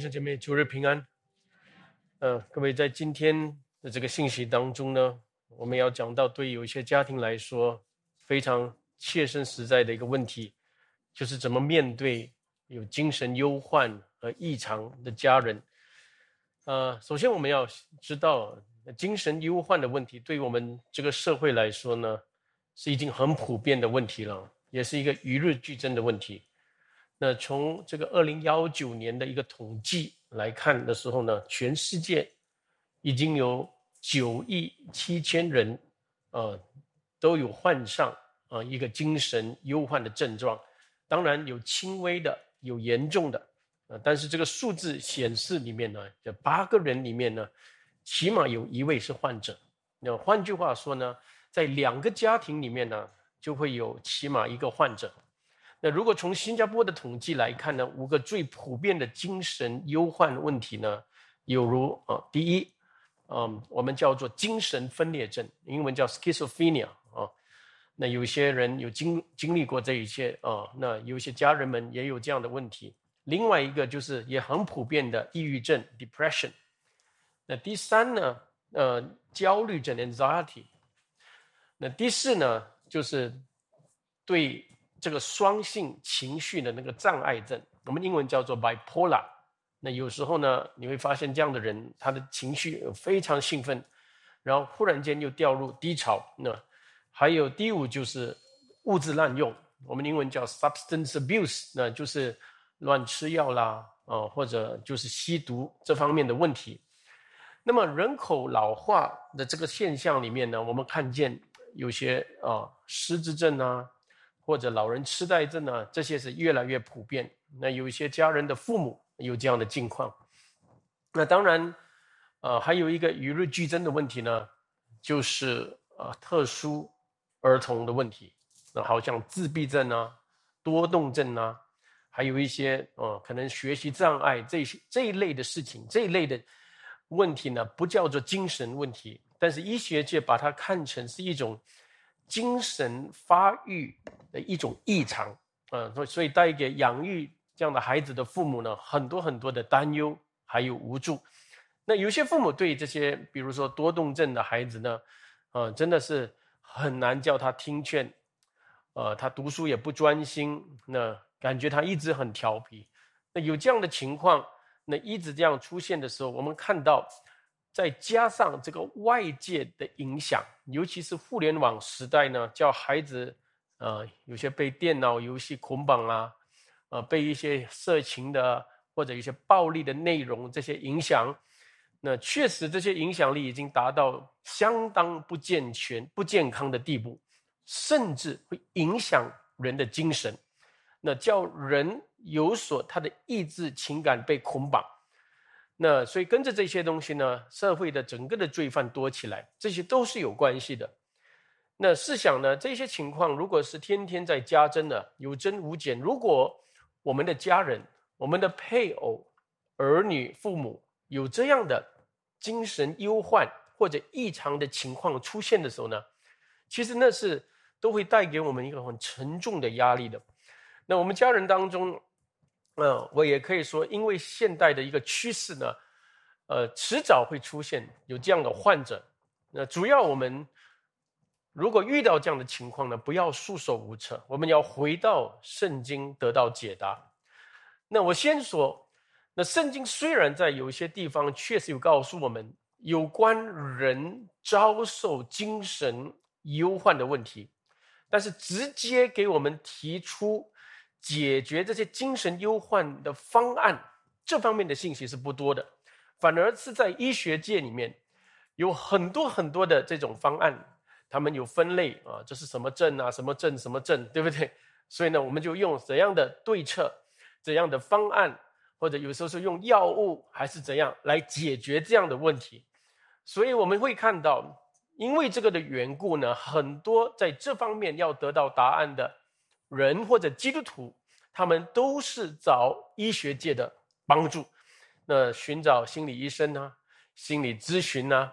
弟兄姐妹，主日平安。呃，各位在今天的这个信息当中呢，我们要讲到对有一些家庭来说非常切身实在的一个问题，就是怎么面对有精神忧患和异常的家人。呃，首先我们要知道，精神忧患的问题对于我们这个社会来说呢，是已经很普遍的问题了，也是一个与日俱增的问题。那从这个二零幺九年的一个统计来看的时候呢，全世界已经有九亿七千人，呃，都有患上啊一个精神忧患的症状。当然有轻微的，有严重的，呃，但是这个数字显示里面呢，这八个人里面呢，起码有一位是患者。那换句话说呢，在两个家庭里面呢，就会有起码一个患者。那如果从新加坡的统计来看呢，五个最普遍的精神忧患问题呢，有如啊，第一，嗯，我们叫做精神分裂症，英文叫 schizophrenia 啊。那有些人有经经历过这一切啊，那有些家人们也有这样的问题。另外一个就是也很普遍的抑郁症 depression。那第三呢，呃，焦虑症 anxiety。那第四呢，就是对。这个双性情绪的那个障碍症，我们英文叫做 bipolar。那有时候呢，你会发现这样的人，他的情绪非常兴奋，然后忽然间又掉入低潮。那还有第五就是物质滥用，我们英文叫 substance abuse，那就是乱吃药啦，啊，或者就是吸毒这方面的问题。那么人口老化的这个现象里面呢，我们看见有些啊失智症啊。或者老人痴呆症呢，这些是越来越普遍。那有一些家人的父母有这样的境况。那当然，呃，还有一个与日俱增的问题呢，就是呃特殊儿童的问题。那好像自闭症啊、多动症啊，还有一些呃可能学习障碍这些这一类的事情，这一类的问题呢，不叫做精神问题，但是医学界把它看成是一种。精神发育的一种异常，嗯，所以所以带给养育这样的孩子的父母呢，很多很多的担忧还有无助。那有些父母对这些，比如说多动症的孩子呢，呃，真的是很难叫他听劝，呃，他读书也不专心，那感觉他一直很调皮。那有这样的情况，那一直这样出现的时候，我们看到。再加上这个外界的影响，尤其是互联网时代呢，叫孩子，呃，有些被电脑游戏捆绑啊，呃，被一些色情的或者一些暴力的内容这些影响，那确实这些影响力已经达到相当不健全、不健康的地步，甚至会影响人的精神，那叫人有所他的意志情感被捆绑。那所以跟着这些东西呢，社会的整个的罪犯多起来，这些都是有关系的。那试想呢，这些情况如果是天天在加增的，有增无减。如果我们的家人、我们的配偶、儿女、父母有这样的精神忧患或者异常的情况出现的时候呢，其实那是都会带给我们一个很沉重的压力的。那我们家人当中。嗯，我也可以说，因为现代的一个趋势呢，呃，迟早会出现有这样的患者。那主要我们如果遇到这样的情况呢，不要束手无策，我们要回到圣经得到解答。那我先说，那圣经虽然在有些地方确实有告诉我们有关人遭受精神忧患的问题，但是直接给我们提出。解决这些精神忧患的方案，这方面的信息是不多的，反而是在医学界里面有很多很多的这种方案，他们有分类啊，这是什么症啊，什么症什么症，对不对？所以呢，我们就用怎样的对策、怎样的方案，或者有时候是用药物还是怎样来解决这样的问题。所以我们会看到，因为这个的缘故呢，很多在这方面要得到答案的。人或者基督徒，他们都是找医学界的帮助，那寻找心理医生呢，心理咨询呢，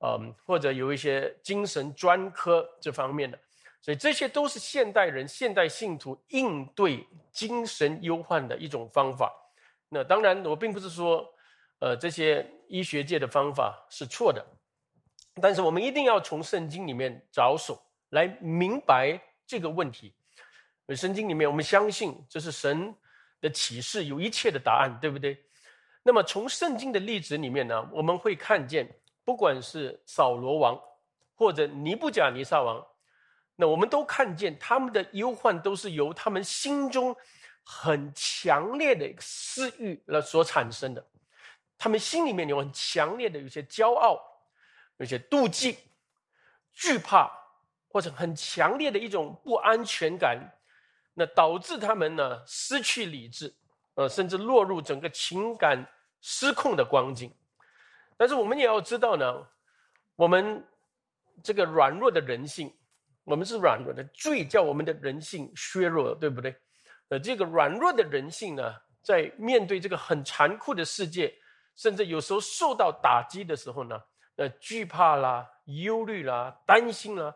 嗯，或者有一些精神专科这方面的，所以这些都是现代人、现代信徒应对精神忧患的一种方法。那当然，我并不是说，呃，这些医学界的方法是错的，但是我们一定要从圣经里面着手来明白这个问题。圣经里面，我们相信这是神的启示，有一切的答案，对不对？那么从圣经的例子里面呢，我们会看见，不管是扫罗王或者尼布甲尼撒王，那我们都看见他们的忧患都是由他们心中。很强烈的私欲了所产生的，他们心里面有很强烈的有些骄傲，有些妒忌、惧怕，或者很强烈的一种不安全感，那导致他们呢失去理智，呃，甚至落入整个情感失控的光景。但是我们也要知道呢，我们这个软弱的人性，我们是软弱的，罪叫我们的人性削弱，对不对？呃，这个软弱的人性呢，在面对这个很残酷的世界，甚至有时候受到打击的时候呢，呃，惧怕啦、忧虑啦、担心啦，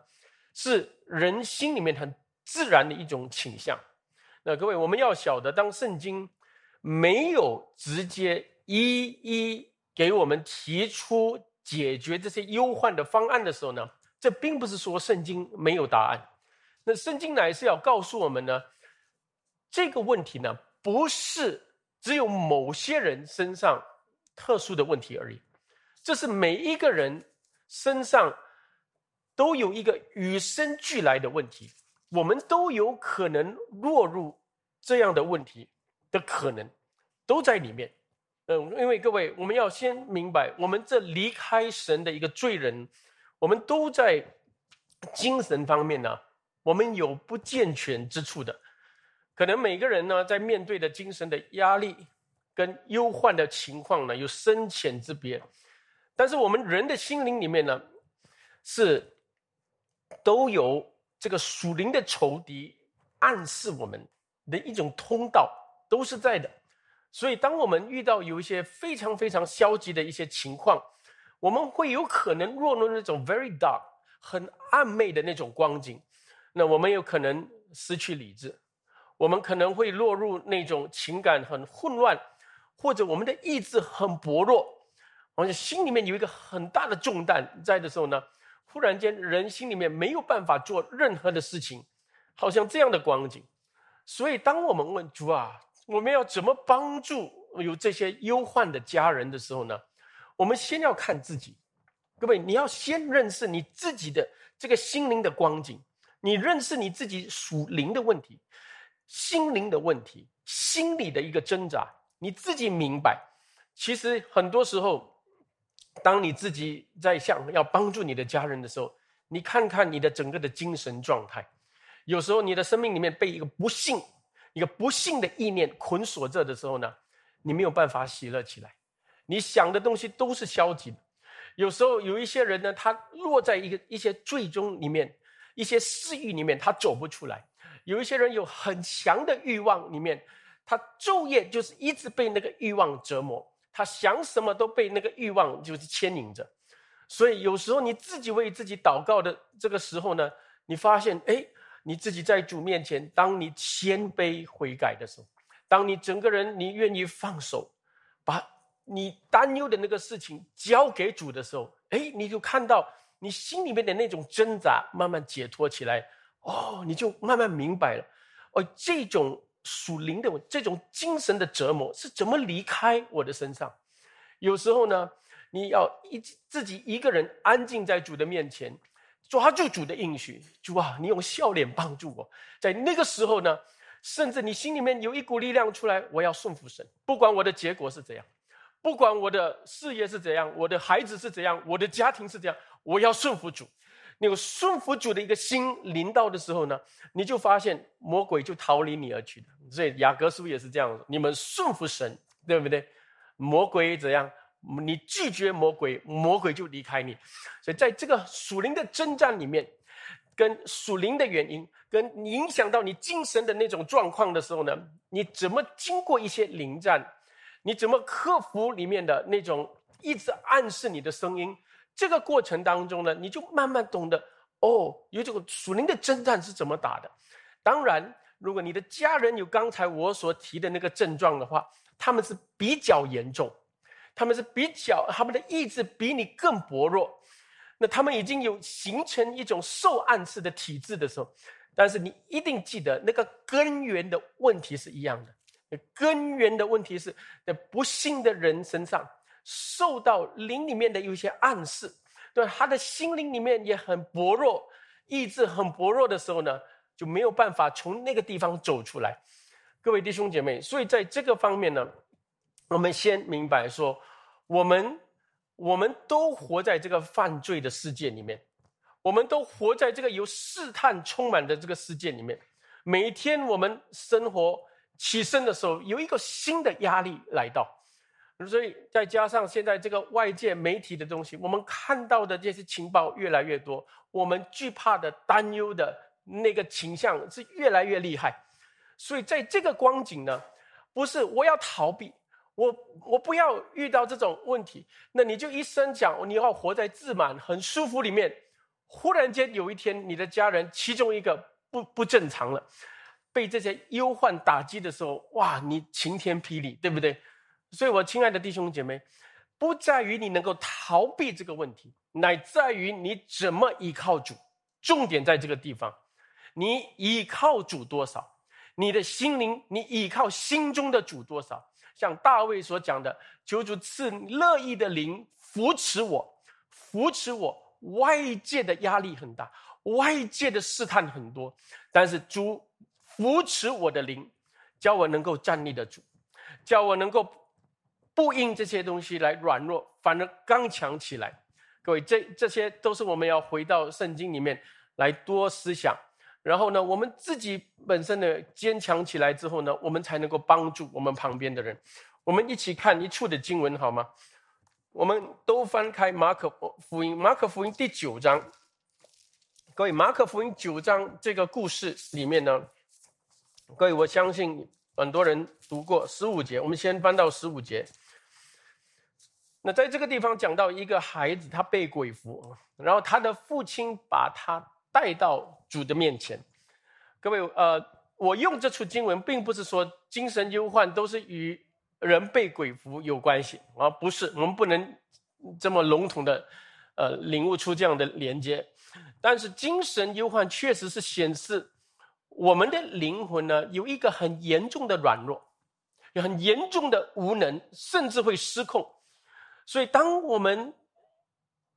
是人心里面很自然的一种倾向。那各位，我们要晓得，当圣经没有直接一一给我们提出解决这些忧患的方案的时候呢，这并不是说圣经没有答案。那圣经乃是要告诉我们呢。这个问题呢，不是只有某些人身上特殊的问题而已，这是每一个人身上都有一个与生俱来的问题，我们都有可能落入这样的问题的可能都在里面。嗯，因为各位，我们要先明白，我们这离开神的一个罪人，我们都在精神方面呢，我们有不健全之处的。可能每个人呢，在面对的精神的压力跟忧患的情况呢，有深浅之别。但是我们人的心灵里面呢，是都有这个属灵的仇敌暗示我们的一种通道，都是在的。所以，当我们遇到有一些非常非常消极的一些情况，我们会有可能落入那种 very dark、很暧昧的那种光景。那我们有可能失去理智。我们可能会落入那种情感很混乱，或者我们的意志很薄弱，而且心里面有一个很大的重担在的时候呢，忽然间人心里面没有办法做任何的事情，好像这样的光景。所以，当我们问主啊，我们要怎么帮助有这些忧患的家人的时候呢？我们先要看自己，各位，你要先认识你自己的这个心灵的光景，你认识你自己属灵的问题。心灵的问题，心理的一个挣扎，你自己明白。其实很多时候，当你自己在想要帮助你的家人的时候，你看看你的整个的精神状态。有时候你的生命里面被一个不幸、一个不幸的意念捆锁着的时候呢，你没有办法喜乐起来。你想的东西都是消极的。有时候有一些人呢，他落在一个一些最终里面、一些私欲里面，他走不出来。有一些人有很强的欲望，里面他昼夜就是一直被那个欲望折磨，他想什么都被那个欲望就是牵引着。所以有时候你自己为自己祷告的这个时候呢，你发现，哎，你自己在主面前，当你谦卑悔改的时候，当你整个人你愿意放手，把你担忧的那个事情交给主的时候，哎，你就看到你心里面的那种挣扎慢慢解脱起来。哦，你就慢慢明白了，哦，这种属灵的、这种精神的折磨是怎么离开我的身上？有时候呢，你要一自己一个人安静在主的面前，抓住主的应许，主啊，你用笑脸帮助我。在那个时候呢，甚至你心里面有一股力量出来，我要顺服神，不管我的结果是怎样，不管我的事业是怎样，我的孩子是怎样，我的家庭是怎样，我要顺服主。那个顺服主的一个心临到的时候呢，你就发现魔鬼就逃离你而去的。所以雅各书也是这样，你们顺服神，对不对？魔鬼怎样？你拒绝魔鬼，魔鬼就离开你。所以在这个属灵的征战里面，跟属灵的原因，跟影响到你精神的那种状况的时候呢，你怎么经过一些临战？你怎么克服里面的那种一直暗示你的声音？这个过程当中呢，你就慢慢懂得哦，有这个属灵的征战是怎么打的。当然，如果你的家人有刚才我所提的那个症状的话，他们是比较严重，他们是比较他们的意志比你更薄弱。那他们已经有形成一种受暗示的体质的时候，但是你一定记得那个根源的问题是一样的。根源的问题是在不幸的人身上受到灵里面的有一些暗示，对他的心灵里面也很薄弱，意志很薄弱的时候呢，就没有办法从那个地方走出来。各位弟兄姐妹，所以在这个方面呢，我们先明白说，我们。我们都活在这个犯罪的世界里面，我们都活在这个由试探充满的这个世界里面。每一天我们生活起身的时候，有一个新的压力来到，所以再加上现在这个外界媒体的东西，我们看到的这些情报越来越多，我们惧怕的、担忧的那个倾向是越来越厉害。所以在这个光景呢，不是我要逃避。我我不要遇到这种问题，那你就一生讲你要活在自满、很舒服里面。忽然间有一天，你的家人其中一个不不正常了，被这些忧患打击的时候，哇，你晴天霹雳，对不对？所以，我亲爱的弟兄姐妹，不在于你能够逃避这个问题，乃在于你怎么依靠主。重点在这个地方，你依靠主多少，你的心灵，你依靠心中的主多少。像大卫所讲的，求主赐乐意的灵扶持我，扶持我。外界的压力很大，外界的试探很多，但是主扶持我的灵，叫我能够站立得住，叫我能够不因这些东西来软弱，反而刚强起来。各位，这这些都是我们要回到圣经里面来多思想。然后呢，我们自己本身的坚强起来之后呢，我们才能够帮助我们旁边的人。我们一起看一处的经文好吗？我们都翻开马可福音，马可福音第九章。各位，马可福音九章这个故事里面呢，各位，我相信很多人读过十五节。我们先翻到十五节。那在这个地方讲到一个孩子，他被鬼附，然后他的父亲把他。带到主的面前，各位，呃，我用这处经文，并不是说精神忧患都是与人被鬼附有关系啊，不是，我们不能这么笼统的，呃，领悟出这样的连接。但是精神忧患确实是显示我们的灵魂呢，有一个很严重的软弱，有很严重的无能，甚至会失控。所以，当我们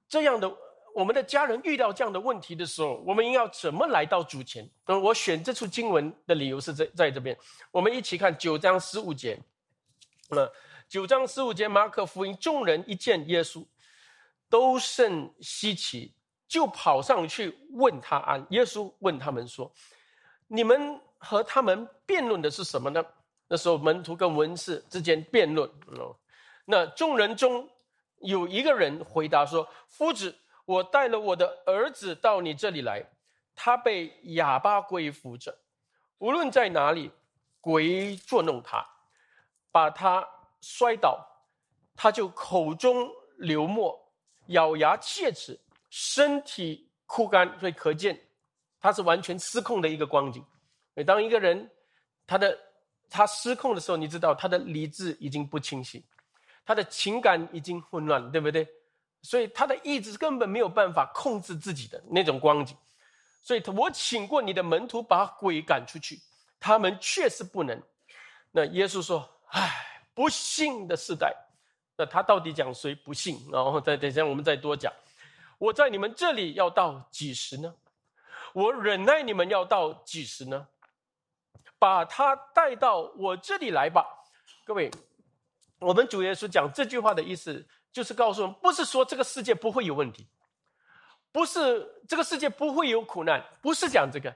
这样的。我们的家人遇到这样的问题的时候，我们应要怎么来到主前？那我选这处经文的理由是在在这边。我们一起看九章十五节。那九章十五节，马可福音，众人一见耶稣，都甚稀奇，就跑上去问他安。耶稣问他们说：“你们和他们辩论的是什么呢？”那时候门徒跟文士之间辩论。哦，那众人中有一个人回答说：“夫子。”我带了我的儿子到你这里来，他被哑巴鬼附着，无论在哪里，鬼捉弄他，把他摔倒，他就口中流沫，咬牙切齿，身体枯干，所以可见他是完全失控的一个光景。每当一个人他的他失控的时候，你知道他的理智已经不清晰，他的情感已经混乱了，对不对？所以他的意志根本没有办法控制自己的那种光景，所以我请过你的门徒把鬼赶出去，他们确实不能。那耶稣说：“唉，不幸的时代。”那他到底讲谁不幸？然后再等一下我们再多讲。我在你们这里要到几时呢？我忍耐你们要到几时呢？把他带到我这里来吧，各位。我们主耶稣讲这句话的意思。就是告诉我们，不是说这个世界不会有问题，不是这个世界不会有苦难，不是讲这个。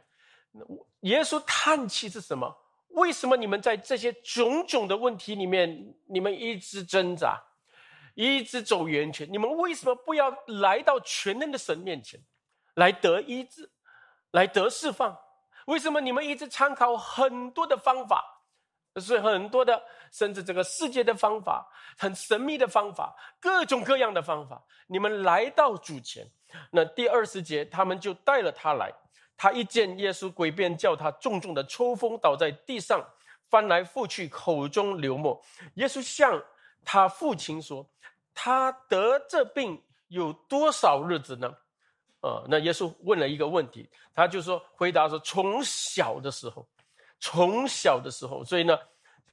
耶稣叹气是什么？为什么你们在这些种种的问题里面，你们一直挣扎，一直走圆圈？你们为什么不要来到全能的神面前，来得医治，来得释放？为什么你们一直参考很多的方法？是很多的，甚至这个世界的方法，很神秘的方法，各种各样的方法。你们来到主前，那第二十节，他们就带了他来。他一见耶稣，鬼便叫他重重的抽风倒在地上，翻来覆去，口中流沫。耶稣向他父亲说：“他得这病有多少日子呢？”啊，那耶稣问了一个问题，他就说回答说：“从小的时候，从小的时候。”所以呢，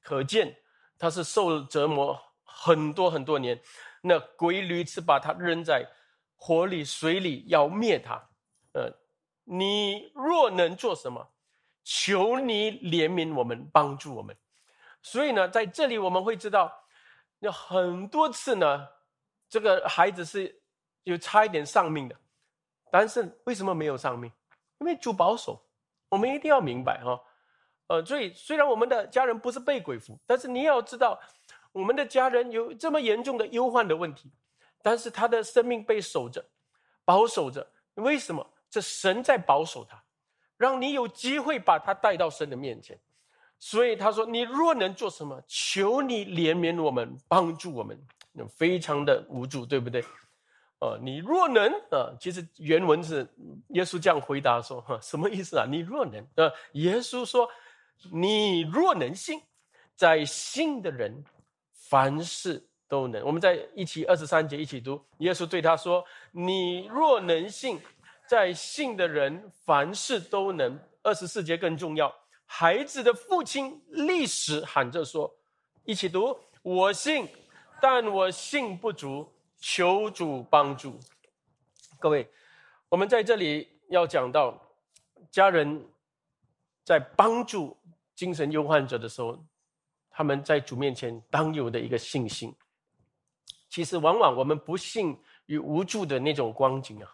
可见他是受折磨很多很多年。那鬼屡次把他扔在火里、水里，要灭他。呃，你若能做什么？求你怜悯我们，帮助我们。所以呢，在这里我们会知道，有很多次呢，这个孩子是有差一点丧命的，但是为什么没有丧命？因为主保守。我们一定要明白哈，呃，所以虽然我们的家人不是被鬼附，但是你要知道，我们的家人有这么严重的忧患的问题，但是他的生命被守着，保守着。为什么？这神在保守他。让你有机会把他带到神的面前，所以他说：“你若能做什么，求你怜悯我们，帮助我们。”非常的无助，对不对？呃，你若能呃，其实原文是耶稣这样回答说：“哈，什么意思啊？你若能呃，耶稣说：“你若能信，在信的人凡事都能。”我们在一起二十三节一起读，耶稣对他说：“你若能信。”在信的人，凡事都能。二十四节更重要。孩子的父亲立时喊着说：“一起读，我信，但我信不足，求主帮助。”各位，我们在这里要讲到家人在帮助精神忧患者的时候，他们在主面前当有的一个信心。其实，往往我们不幸与无助的那种光景啊。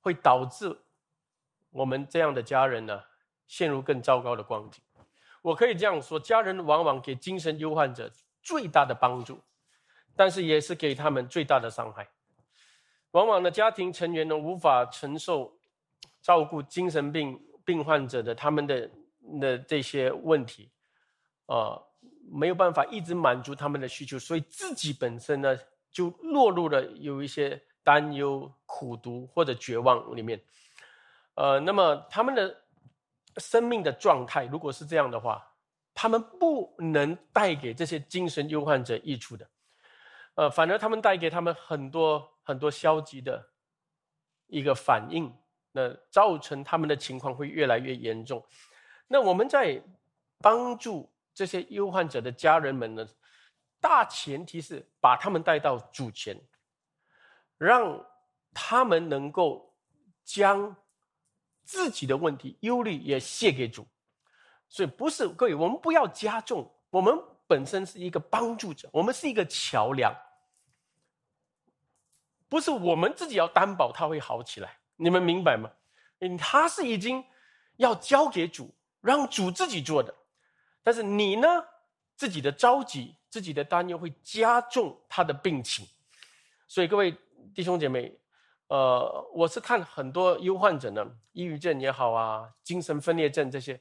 会导致我们这样的家人呢陷入更糟糕的光景。我可以这样说：家人往往给精神忧患者最大的帮助，但是也是给他们最大的伤害。往往呢，家庭成员呢无法承受照顾精神病病患者的他们的的这些问题，啊，没有办法一直满足他们的需求，所以自己本身呢就落入了有一些。担忧、苦读或者绝望里面，呃，那么他们的生命的状态，如果是这样的话，他们不能带给这些精神忧患者益处的，呃，反而他们带给他们很多很多消极的一个反应，那造成他们的情况会越来越严重。那我们在帮助这些忧患者的家人们呢，大前提是把他们带到主前。让他们能够将自己的问题、忧虑也卸给主，所以不是各位，我们不要加重。我们本身是一个帮助者，我们是一个桥梁，不是我们自己要担保他会好起来。你们明白吗？他是已经要交给主，让主自己做的。但是你呢，自己的着急、自己的担忧会加重他的病情，所以各位。弟兄姐妹，呃，我是看很多忧患者呢，抑郁症也好啊，精神分裂症这些，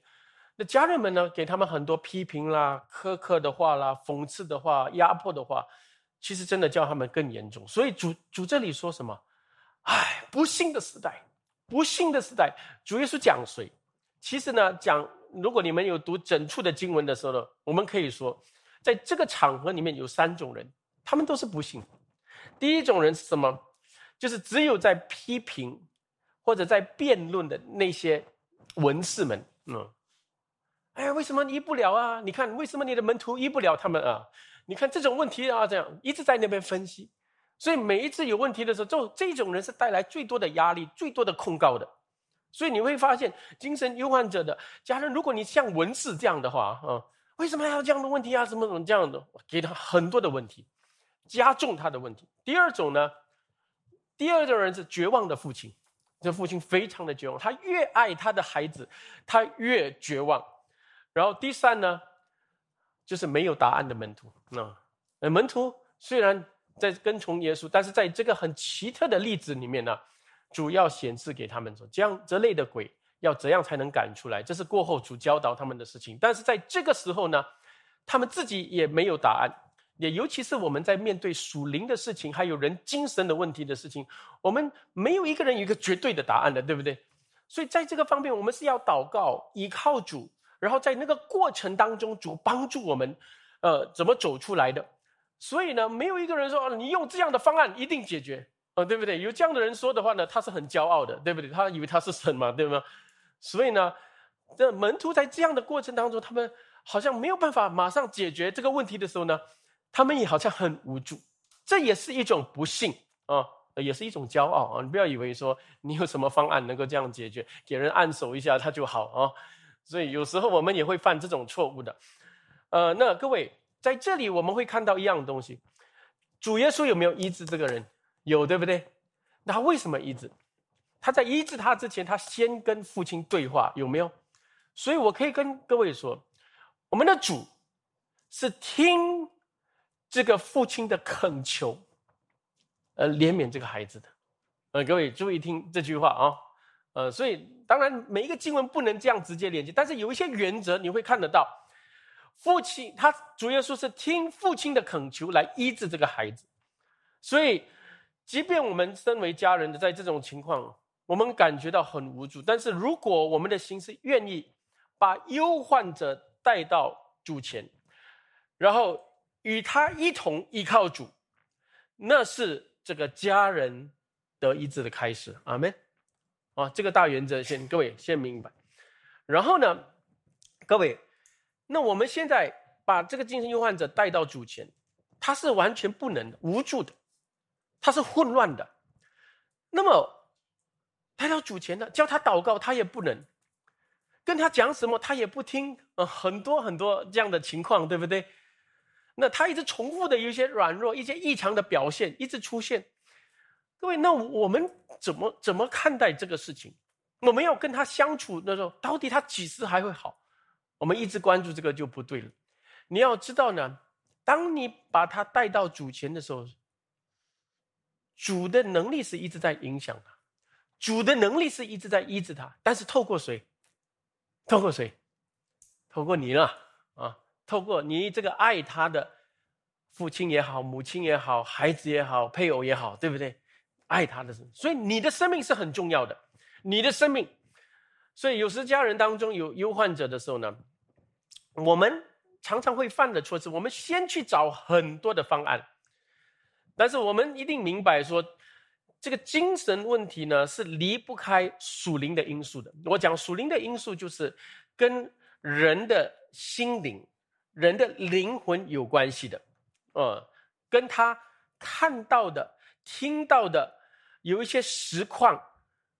那家人们呢，给他们很多批评啦、苛刻的话啦、讽刺的话、压迫的话，其实真的叫他们更严重。所以主主这里说什么？哎，不幸的时代，不幸的时代。主耶稣讲谁？其实呢，讲如果你们有读整处的经文的时候呢，我们可以说，在这个场合里面有三种人，他们都是不幸。第一种人是什么？就是只有在批评或者在辩论的那些文士们，嗯，哎呀，为什么医不了啊？你看，为什么你的门徒医不了他们啊？你看这种问题啊，这样一直在那边分析，所以每一次有问题的时候，就这种人是带来最多的压力、最多的控告的。所以你会发现，精神忧患者的家人，如果你像文士这样的话，啊，为什么还有这样的问题啊？什么什么这样的，给他很多的问题。加重他的问题。第二种呢，第二种人是绝望的父亲，这父亲非常的绝望，他越爱他的孩子，他越绝望。然后第三呢，就是没有答案的门徒。那门徒虽然在跟从耶稣，但是在这个很奇特的例子里面呢，主要显示给他们说，这样这类的鬼要怎样才能赶出来，这是过后主教导他们的事情。但是在这个时候呢，他们自己也没有答案。也尤其是我们在面对属灵的事情，还有人精神的问题的事情，我们没有一个人有一个绝对的答案的，对不对？所以在这个方面，我们是要祷告，依靠主，然后在那个过程当中，主帮助我们，呃，怎么走出来的。所以呢，没有一个人说你用这样的方案一定解决，对不对？有这样的人说的话呢，他是很骄傲的，对不对？他以为他是神嘛，对吗？所以呢，这门徒在这样的过程当中，他们好像没有办法马上解决这个问题的时候呢，他们也好像很无助。这也是一种不幸啊，也是一种骄傲啊！你不要以为说你有什么方案能够这样解决，给人按手一下他就好啊。所以有时候我们也会犯这种错误的。呃，那各位在这里我们会看到一样东西：主耶稣有没有医治这个人？有，对不对？那他为什么医治？他在医治他之前，他先跟父亲对话，有没有？所以我可以跟各位说，我们的主是听。这个父亲的恳求，呃，怜悯这个孩子的，呃，各位注意听这句话啊，呃，所以当然每一个经文不能这样直接连接，但是有一些原则你会看得到，父亲他主耶稣是听父亲的恳求来医治这个孩子，所以即便我们身为家人的在这种情况，我们感觉到很无助，但是如果我们的心是愿意把忧患者带到主前，然后。与他一同依靠主，那是这个家人得医治的开始。阿门。啊，这个大原则先各位先明白。然后呢，各位，那我们现在把这个精神忧患者带到主前，他是完全不能的、无助的，他是混乱的。那么他到主前的，叫他祷告，他也不能；跟他讲什么，他也不听。呃，很多很多这样的情况，对不对？那他一直重复的有一些软弱、一些异常的表现一直出现，各位，那我们怎么怎么看待这个事情？我们要跟他相处的时候，到底他几时还会好？我们一直关注这个就不对了。你要知道呢，当你把他带到主前的时候，主的能力是一直在影响他，主的能力是一直在医治他，但是透过谁？透过谁？透过你了啊！透过你这个爱他的父亲也好，母亲也好，孩子也好，配偶也好，对不对？爱他的，所以你的生命是很重要的。你的生命，所以有时家人当中有忧患者的时候呢，我们常常会犯的错是，我们先去找很多的方案，但是我们一定明白说，这个精神问题呢是离不开属灵的因素的。我讲属灵的因素，就是跟人的心灵。人的灵魂有关系的，呃，跟他看到的、听到的有一些实况，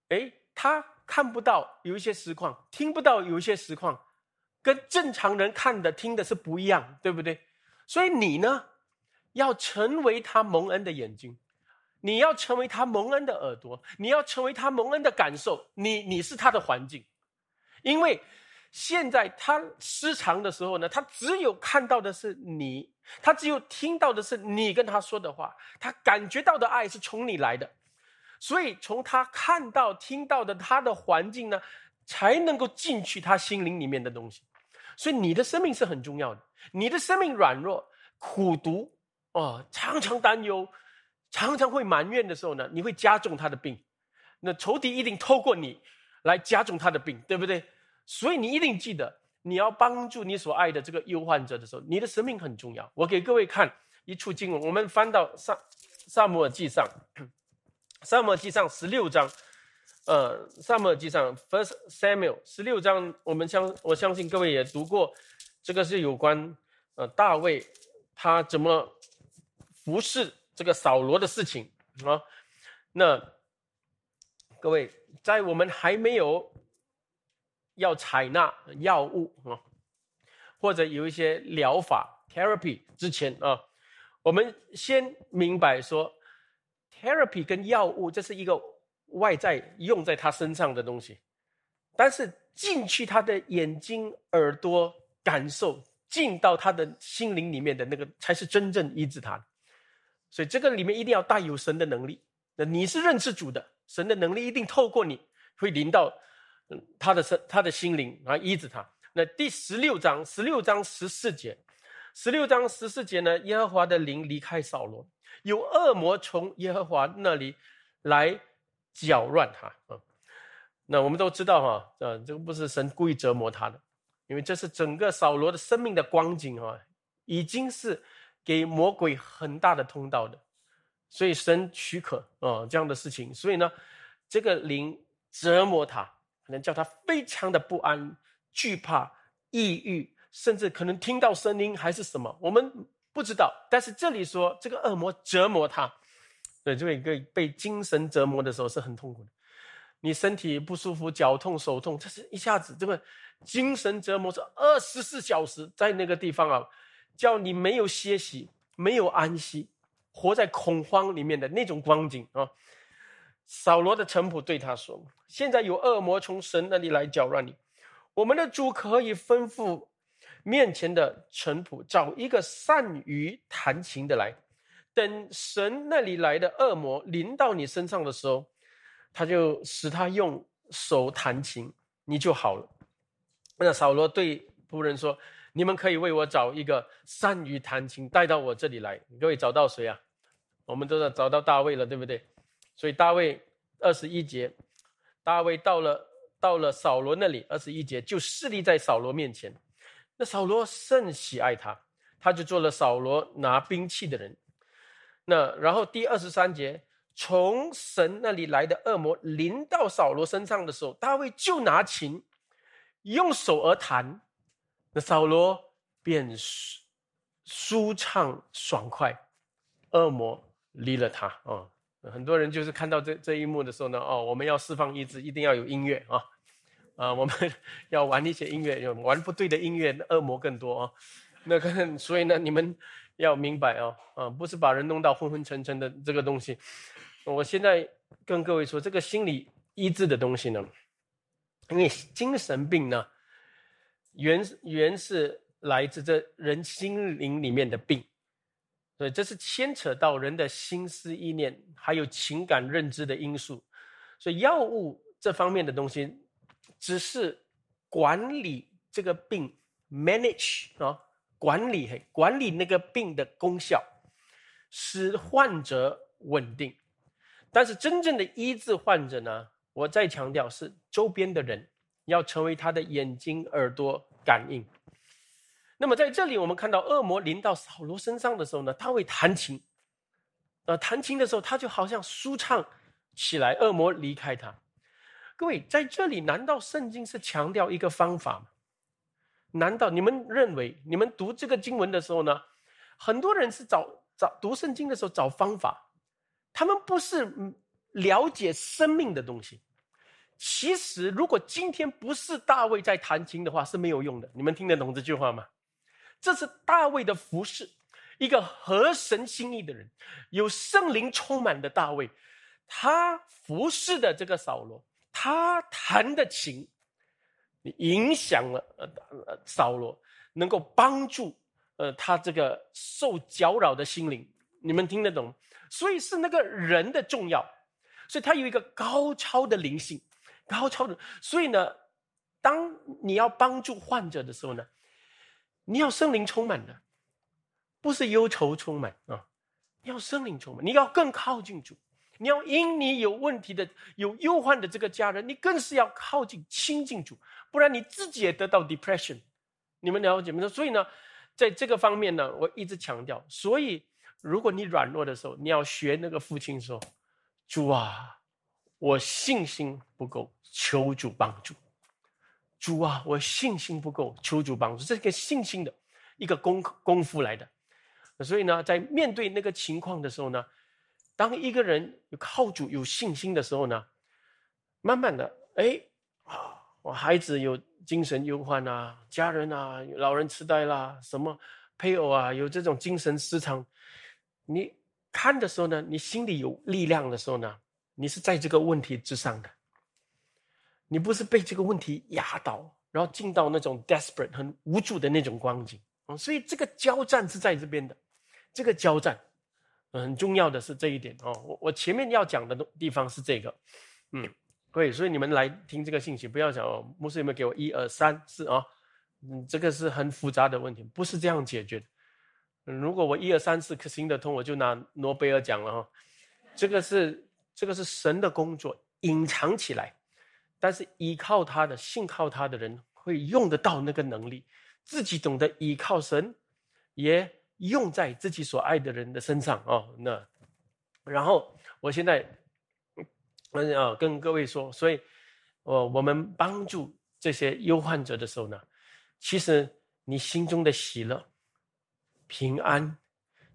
哎，他看不到有一些实况，听不到有一些实况，跟正常人看的、听的是不一样，对不对？所以你呢，要成为他蒙恩的眼睛，你要成为他蒙恩的耳朵，你要成为他蒙恩的感受，你你是他的环境，因为。现在他失常的时候呢，他只有看到的是你，他只有听到的是你跟他说的话，他感觉到的爱是从你来的，所以从他看到、听到的他的环境呢，才能够进去他心灵里面的东西。所以你的生命是很重要的，你的生命软弱、苦毒哦，常常担忧，常常会埋怨的时候呢，你会加重他的病，那仇敌一定透过你来加重他的病，对不对？所以你一定记得，你要帮助你所爱的这个忧患者的时候，你的生命很重要。我给各位看一处经文，我们翻到萨萨摩尔记上，萨摩尔记上十六章，呃，萨摩尔记上 First Samuel 十六章，我们相我相信各位也读过，这个是有关呃大卫他怎么服侍这个扫罗的事情啊。那各位在我们还没有。要采纳药物啊，或者有一些疗法 （therapy） 之前啊，我们先明白说，therapy 跟药物这是一个外在用在他身上的东西，但是进去他的眼睛、耳朵感受，进到他的心灵里面的那个，才是真正医治他的。所以这个里面一定要带有神的能力。那你是认识主的，神的能力一定透过你会临到。嗯他的身，他的心灵啊，医治他。那第十六章，十六章十四节，十六章十四节呢？耶和华的灵离开扫罗，有恶魔从耶和华那里来搅乱他啊。那我们都知道哈，呃，这个不是神故意折磨他的，因为这是整个扫罗的生命的光景啊，已经是给魔鬼很大的通道的，所以神许可啊这样的事情，所以呢，这个灵折磨他，可能叫他非常的不安、惧怕、抑郁，甚至可能听到声音还是什么，我们不知道。但是这里说这个恶魔折磨他，对，这个被精神折磨的时候是很痛苦的。你身体不舒服，脚痛手痛，这是一下子这个精神折磨是二十四小时在那个地方啊，叫你没有歇息，没有安息，活在恐慌里面的那种光景啊。扫罗的臣仆对他说：“现在有恶魔从神那里来搅乱你，我们的主可以吩咐面前的臣仆找一个善于弹琴的来，等神那里来的恶魔临到你身上的时候。”他就使他用手弹琴，你就好了。那扫罗对仆人说：“你们可以为我找一个善于弹琴，带到我这里来。”各位找到谁啊？我们都在找到大卫了，对不对？所以大卫二十一节，大卫到了到了扫罗那里，二十一节就侍立在扫罗面前。那扫罗甚喜爱他，他就做了扫罗拿兵器的人。那然后第二十三节。从神那里来的恶魔临到扫罗身上的时候，大卫就拿琴，用手而弹，那扫罗便舒舒畅爽快，恶魔离了他啊！很多人就是看到这这一幕的时候呢，哦，我们要释放意志，一定要有音乐啊，啊，我们要玩一些音乐，玩不对的音乐，恶魔更多啊。那个，所以呢，你们要明白啊，啊，不是把人弄到昏昏沉沉的这个东西。我现在跟各位说，这个心理医治的东西呢，因为精神病呢，原原是来自这人心灵里面的病，所以这是牵扯到人的心思意念，还有情感认知的因素，所以药物这方面的东西，只是管理这个病，manage 啊，管理管理那个病的功效，使患者稳定。但是真正的医治患者呢？我再强调是周边的人要成为他的眼睛、耳朵感应。那么在这里，我们看到恶魔临到扫罗身上的时候呢，他会弹琴。呃，弹琴的时候，他就好像舒畅起来。恶魔离开他。各位在这里，难道圣经是强调一个方法吗？难道你们认为你们读这个经文的时候呢，很多人是找找读圣经的时候找方法？他们不是了解生命的东西。其实，如果今天不是大卫在弹琴的话，是没有用的。你们听得懂这句话吗？这是大卫的服饰，一个合神心意的人，有圣灵充满的大卫，他服侍的这个扫罗，他弹的琴，影响了呃扫罗，能够帮助呃他这个受搅扰的心灵。你们听得懂？所以是那个人的重要，所以他有一个高超的灵性，高超的。所以呢，当你要帮助患者的时候呢，你要生灵充满的，不是忧愁充满啊，要生灵充满。你要更靠近主，你要因你有问题的、有忧患的这个家人，你更是要靠近亲近主，不然你自己也得到 depression。你们了解吗？所以呢，在这个方面呢，我一直强调，所以。如果你软弱的时候，你要学那个父亲说：“主啊，我信心不够，求主帮助。主啊，我信心不够，求主帮助。这是个信心的一个功功夫来的。所以呢，在面对那个情况的时候呢，当一个人有靠主有信心的时候呢，慢慢的，哎啊，我孩子有精神忧患啊，家人啊，老人痴呆啦，什么配偶啊，有这种精神失常。”你看的时候呢，你心里有力量的时候呢，你是在这个问题之上的，你不是被这个问题压倒，然后进到那种 desperate 很无助的那种光景嗯。所以这个交战是在这边的，这个交战很重要的是这一点哦。我我前面要讲的地方是这个，嗯，对，所以你们来听这个信息，不要讲哦，牧师有没有给我一二三四啊？嗯，这个是很复杂的问题，不是这样解决的。如果我一二三四可行得通，我就拿诺贝尔奖了哈。这个是这个是神的工作，隐藏起来，但是依靠他的、信靠他的人会用得到那个能力，自己懂得依靠神，也用在自己所爱的人的身上哦。那然后我现在嗯啊跟各位说，所以我我们帮助这些忧患者的时候呢，其实你心中的喜乐、平安、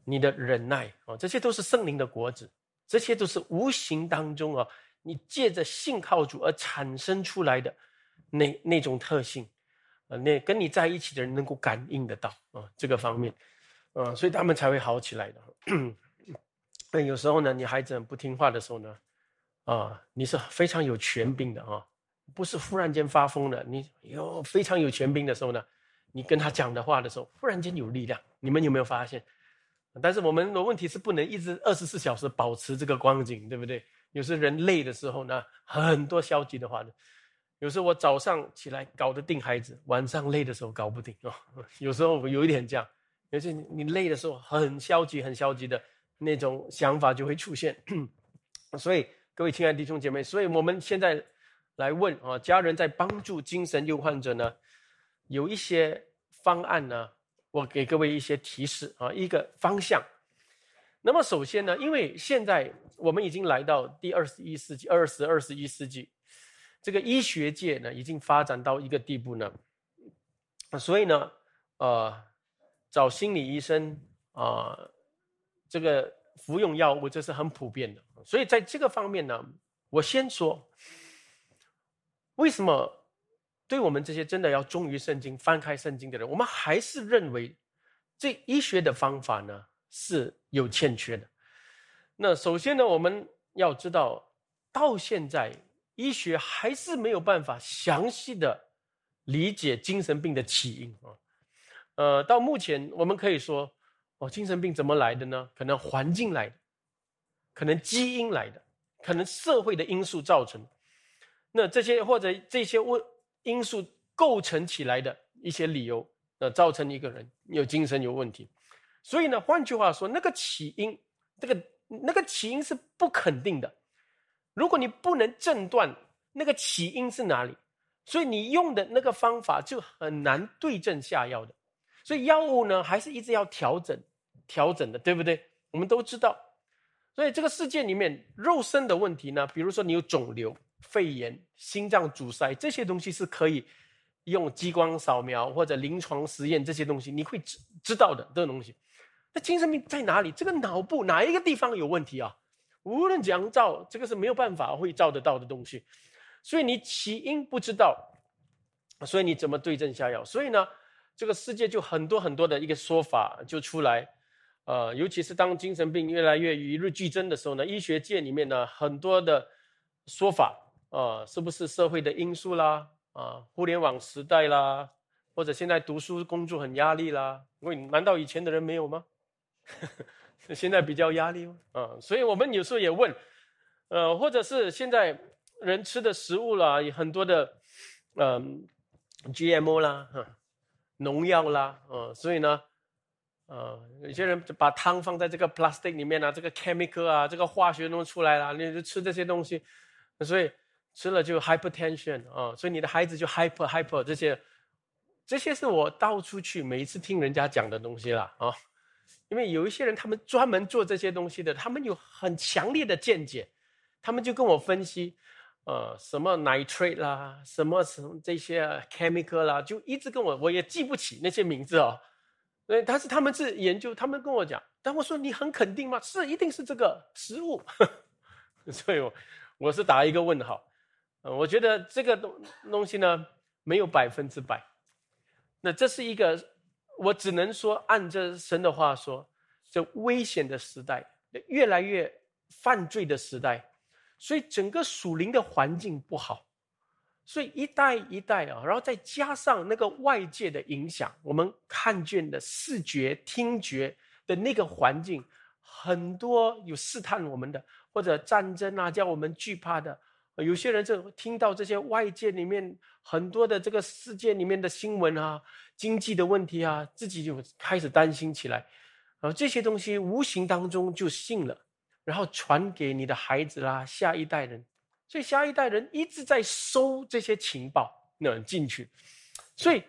你的忍耐啊，这些都是圣灵的果子，这些都是无形当中啊。你借着信靠主而产生出来的那那种特性，啊，那跟你在一起的人能够感应得到啊，这个方面，啊，所以他们才会好起来的。那有时候呢，你孩子很不听话的时候呢，啊，你是非常有权柄的啊，不是忽然间发疯的。你有非常有权柄的时候呢，你跟他讲的话的时候，忽然间有力量。你们有没有发现？但是我们的问题是不能一直二十四小时保持这个光景，对不对？有时人累的时候呢，很多消极的话呢。有时候我早上起来搞得定孩子，晚上累的时候搞不定哦。有时候有一点这样，尤其你累的时候，很消极、很消极的那种想法就会出现。所以各位亲爱的弟兄姐妹，所以我们现在来问啊，家人在帮助精神忧患者呢，有一些方案呢，我给各位一些提示啊，一个方向。那么首先呢，因为现在我们已经来到第二十一世纪，二十二十一世纪，这个医学界呢已经发展到一个地步呢，所以呢，呃，找心理医生啊，这个服用药物这是很普遍的。所以在这个方面呢，我先说，为什么对我们这些真的要忠于圣经、翻开圣经的人，我们还是认为这医学的方法呢？是有欠缺的。那首先呢，我们要知道，到现在医学还是没有办法详细的理解精神病的起因啊。呃，到目前我们可以说，哦，精神病怎么来的呢？可能环境来的，可能基因来的，可能社会的因素造成。那这些或者这些问因素构成起来的一些理由，那造成一个人有精神有问题。所以呢，换句话说，那个起因，这个那个起因是不肯定的。如果你不能诊断那个起因是哪里，所以你用的那个方法就很难对症下药的。所以药物呢，还是一直要调整、调整的，对不对？我们都知道。所以这个世界里面，肉身的问题呢，比如说你有肿瘤、肺炎、心脏阻塞这些东西，是可以用激光扫描或者临床实验这些东西，你会知知道的这个东西。那精神病在哪里？这个脑部哪一个地方有问题啊？无论怎样照，这个是没有办法会照得到的东西。所以你起因不知道，所以你怎么对症下药？所以呢，这个世界就很多很多的一个说法就出来。呃，尤其是当精神病越来越与日俱增的时候呢，医学界里面呢很多的说法啊，是不是社会的因素啦？啊，互联网时代啦，或者现在读书工作很压力啦？因为难道以前的人没有吗？现在比较压力吗？啊，所以我们有时候也问，呃，或者是现在人吃的食物啦，有很多的，嗯，GMO 啦，哈，农药啦，啊，所以呢，呃，有些人把汤放在这个 plastic 里面啊，这个 chemical 啊，这个化学弄出来了，你就吃这些东西，所以吃了就 hypertension 啊，所以你的孩子就 hyper hyper 这些，这些是我到处去每一次听人家讲的东西啦，啊。因为有一些人，他们专门做这些东西的，他们有很强烈的见解，他们就跟我分析，呃，什么 nitrate 啦，什么什么这些 chemical 啦，就一直跟我，我也记不起那些名字哦。对，但是他们是研究，他们跟我讲，但我说你很肯定吗？是，一定是这个食物。所以，我我是打一个问号。我觉得这个东东西呢，没有百分之百。那这是一个。我只能说，按着神的话说，这危险的时代，越来越犯罪的时代，所以整个属灵的环境不好，所以一代一代啊，然后再加上那个外界的影响，我们看见的视觉、听觉的那个环境，很多有试探我们的，或者战争啊，叫我们惧怕的。有些人就听到这些外界里面很多的这个世界里面的新闻啊，经济的问题啊，自己就开始担心起来，啊，这些东西无形当中就信了，然后传给你的孩子啦，下一代人，所以下一代人一直在收这些情报那进去，所以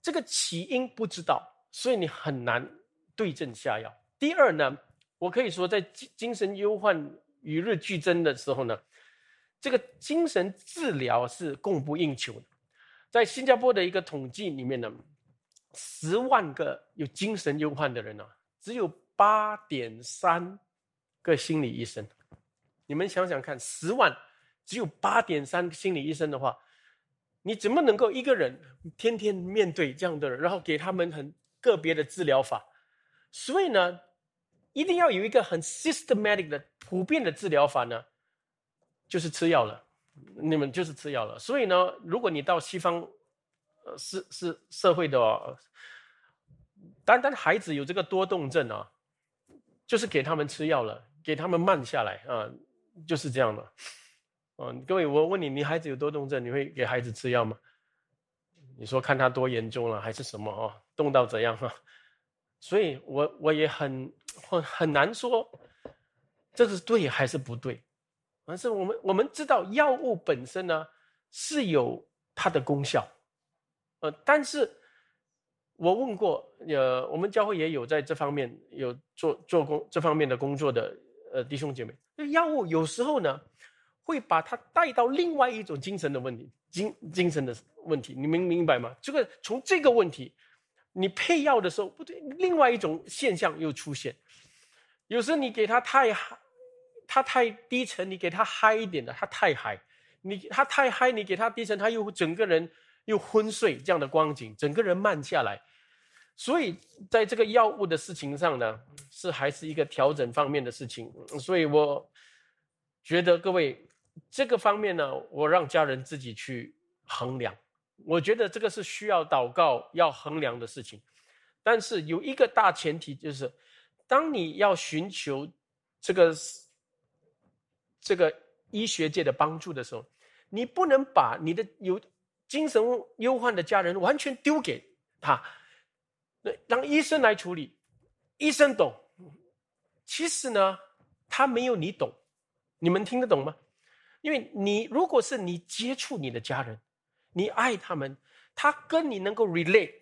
这个起因不知道，所以你很难对症下药。第二呢，我可以说在精精神忧患与日俱增的时候呢，这个精神治疗是供不应求的。在新加坡的一个统计里面呢，十万个有精神忧患的人呢，只有八点三个心理医生。你们想想看，十万只有八点三个心理医生的话，你怎么能够一个人天天面对这样的人，然后给他们很个别的治疗法？所以呢，一定要有一个很 systematic 的普遍的治疗法呢，就是吃药了。你们就是吃药了，所以呢，如果你到西方，呃，是是社会的，单单孩子有这个多动症啊，就是给他们吃药了，给他们慢下来啊，就是这样的。嗯，各位，我问你，你孩子有多动症，你会给孩子吃药吗？你说看他多严重了，还是什么哦？动到怎样哈？所以我我也很很很难说，这是对还是不对。而是我们我们知道药物本身呢是有它的功效，呃，但是我问过，呃，我们教会也有在这方面有做做工这方面的工作的呃弟兄姐妹，那药物有时候呢会把它带到另外一种精神的问题，精精神的问题，你们明白吗？这个从这个问题，你配药的时候不对，另外一种现象又出现，有时你给他太。他太低沉，你给他嗨一点的，他太嗨；你他太嗨，你给他低沉，他又整个人又昏睡，这样的光景，整个人慢下来。所以在这个药物的事情上呢，是还是一个调整方面的事情。所以我觉得各位这个方面呢，我让家人自己去衡量。我觉得这个是需要祷告要衡量的事情。但是有一个大前提，就是当你要寻求这个。这个医学界的帮助的时候，你不能把你的有精神忧患的家人完全丢给他，那让医生来处理，医生懂。其实呢，他没有你懂，你们听得懂吗？因为你如果是你接触你的家人，你爱他们，他跟你能够 relate，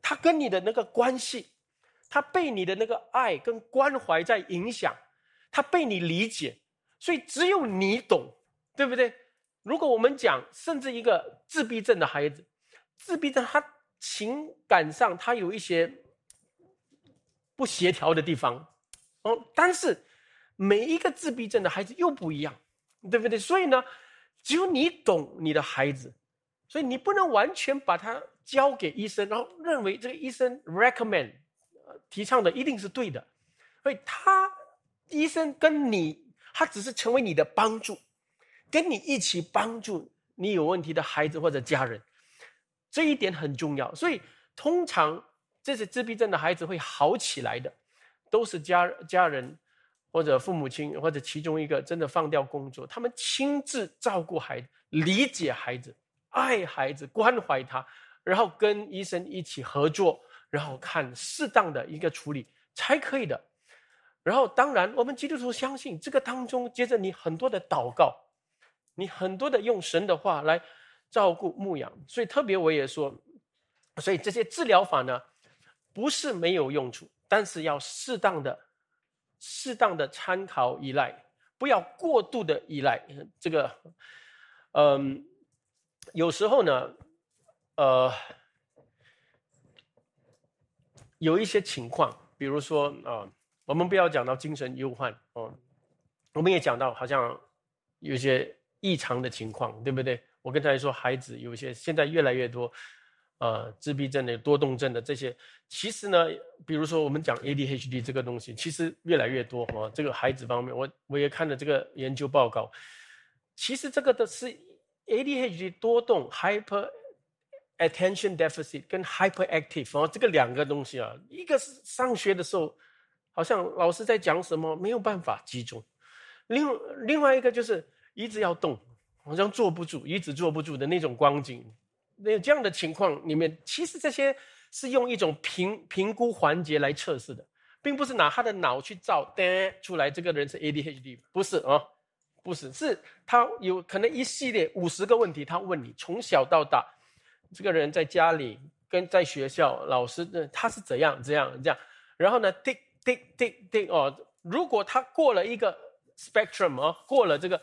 他跟你的那个关系，他被你的那个爱跟关怀在影响，他被你理解。所以只有你懂，对不对？如果我们讲，甚至一个自闭症的孩子，自闭症他情感上他有一些不协调的地方，哦，但是每一个自闭症的孩子又不一样，对不对？所以呢，只有你懂你的孩子，所以你不能完全把他交给医生，然后认为这个医生 recommend 提倡的一定是对的，所以他医生跟你。他只是成为你的帮助，跟你一起帮助你有问题的孩子或者家人，这一点很重要。所以，通常这些自闭症的孩子会好起来的，都是家家人或者父母亲或者其中一个真的放掉工作，他们亲自照顾孩子、理解孩子、爱孩子、关怀他，然后跟医生一起合作，然后看适当的一个处理才可以的。然后，当然，我们基督徒相信这个当中，接着你很多的祷告，你很多的用神的话来照顾牧养。所以，特别我也说，所以这些治疗法呢，不是没有用处，但是要适当的、适当的参考依赖，不要过度的依赖。这个，嗯，有时候呢，呃，有一些情况，比如说啊。我们不要讲到精神忧患哦，我们也讲到好像有些异常的情况，对不对？我跟大家说，孩子有些现在越来越多，呃，自闭症的、多动症的这些，其实呢，比如说我们讲 ADHD 这个东西，其实越来越多哦。这个孩子方面，我我也看了这个研究报告，其实这个的是 ADHD 多动 （hyper attention deficit） 跟 hyperactive 哦，这个两个东西啊，一个是上学的时候。好像老师在讲什么，没有办法集中。另另外一个就是一直要动，好像坐不住，一直坐不住的那种光景。那这样的情况里面，其实这些是用一种评评估环节来测试的，并不是拿他的脑去照，噔出来这个人是 ADHD，不是啊，不是，是他有可能一系列五十个问题，他问你从小到大，这个人在家里跟在学校老师他是怎样怎样这样，然后呢，tick tick tick tick 哦，如果他过了一个 spectrum 哦，过了这个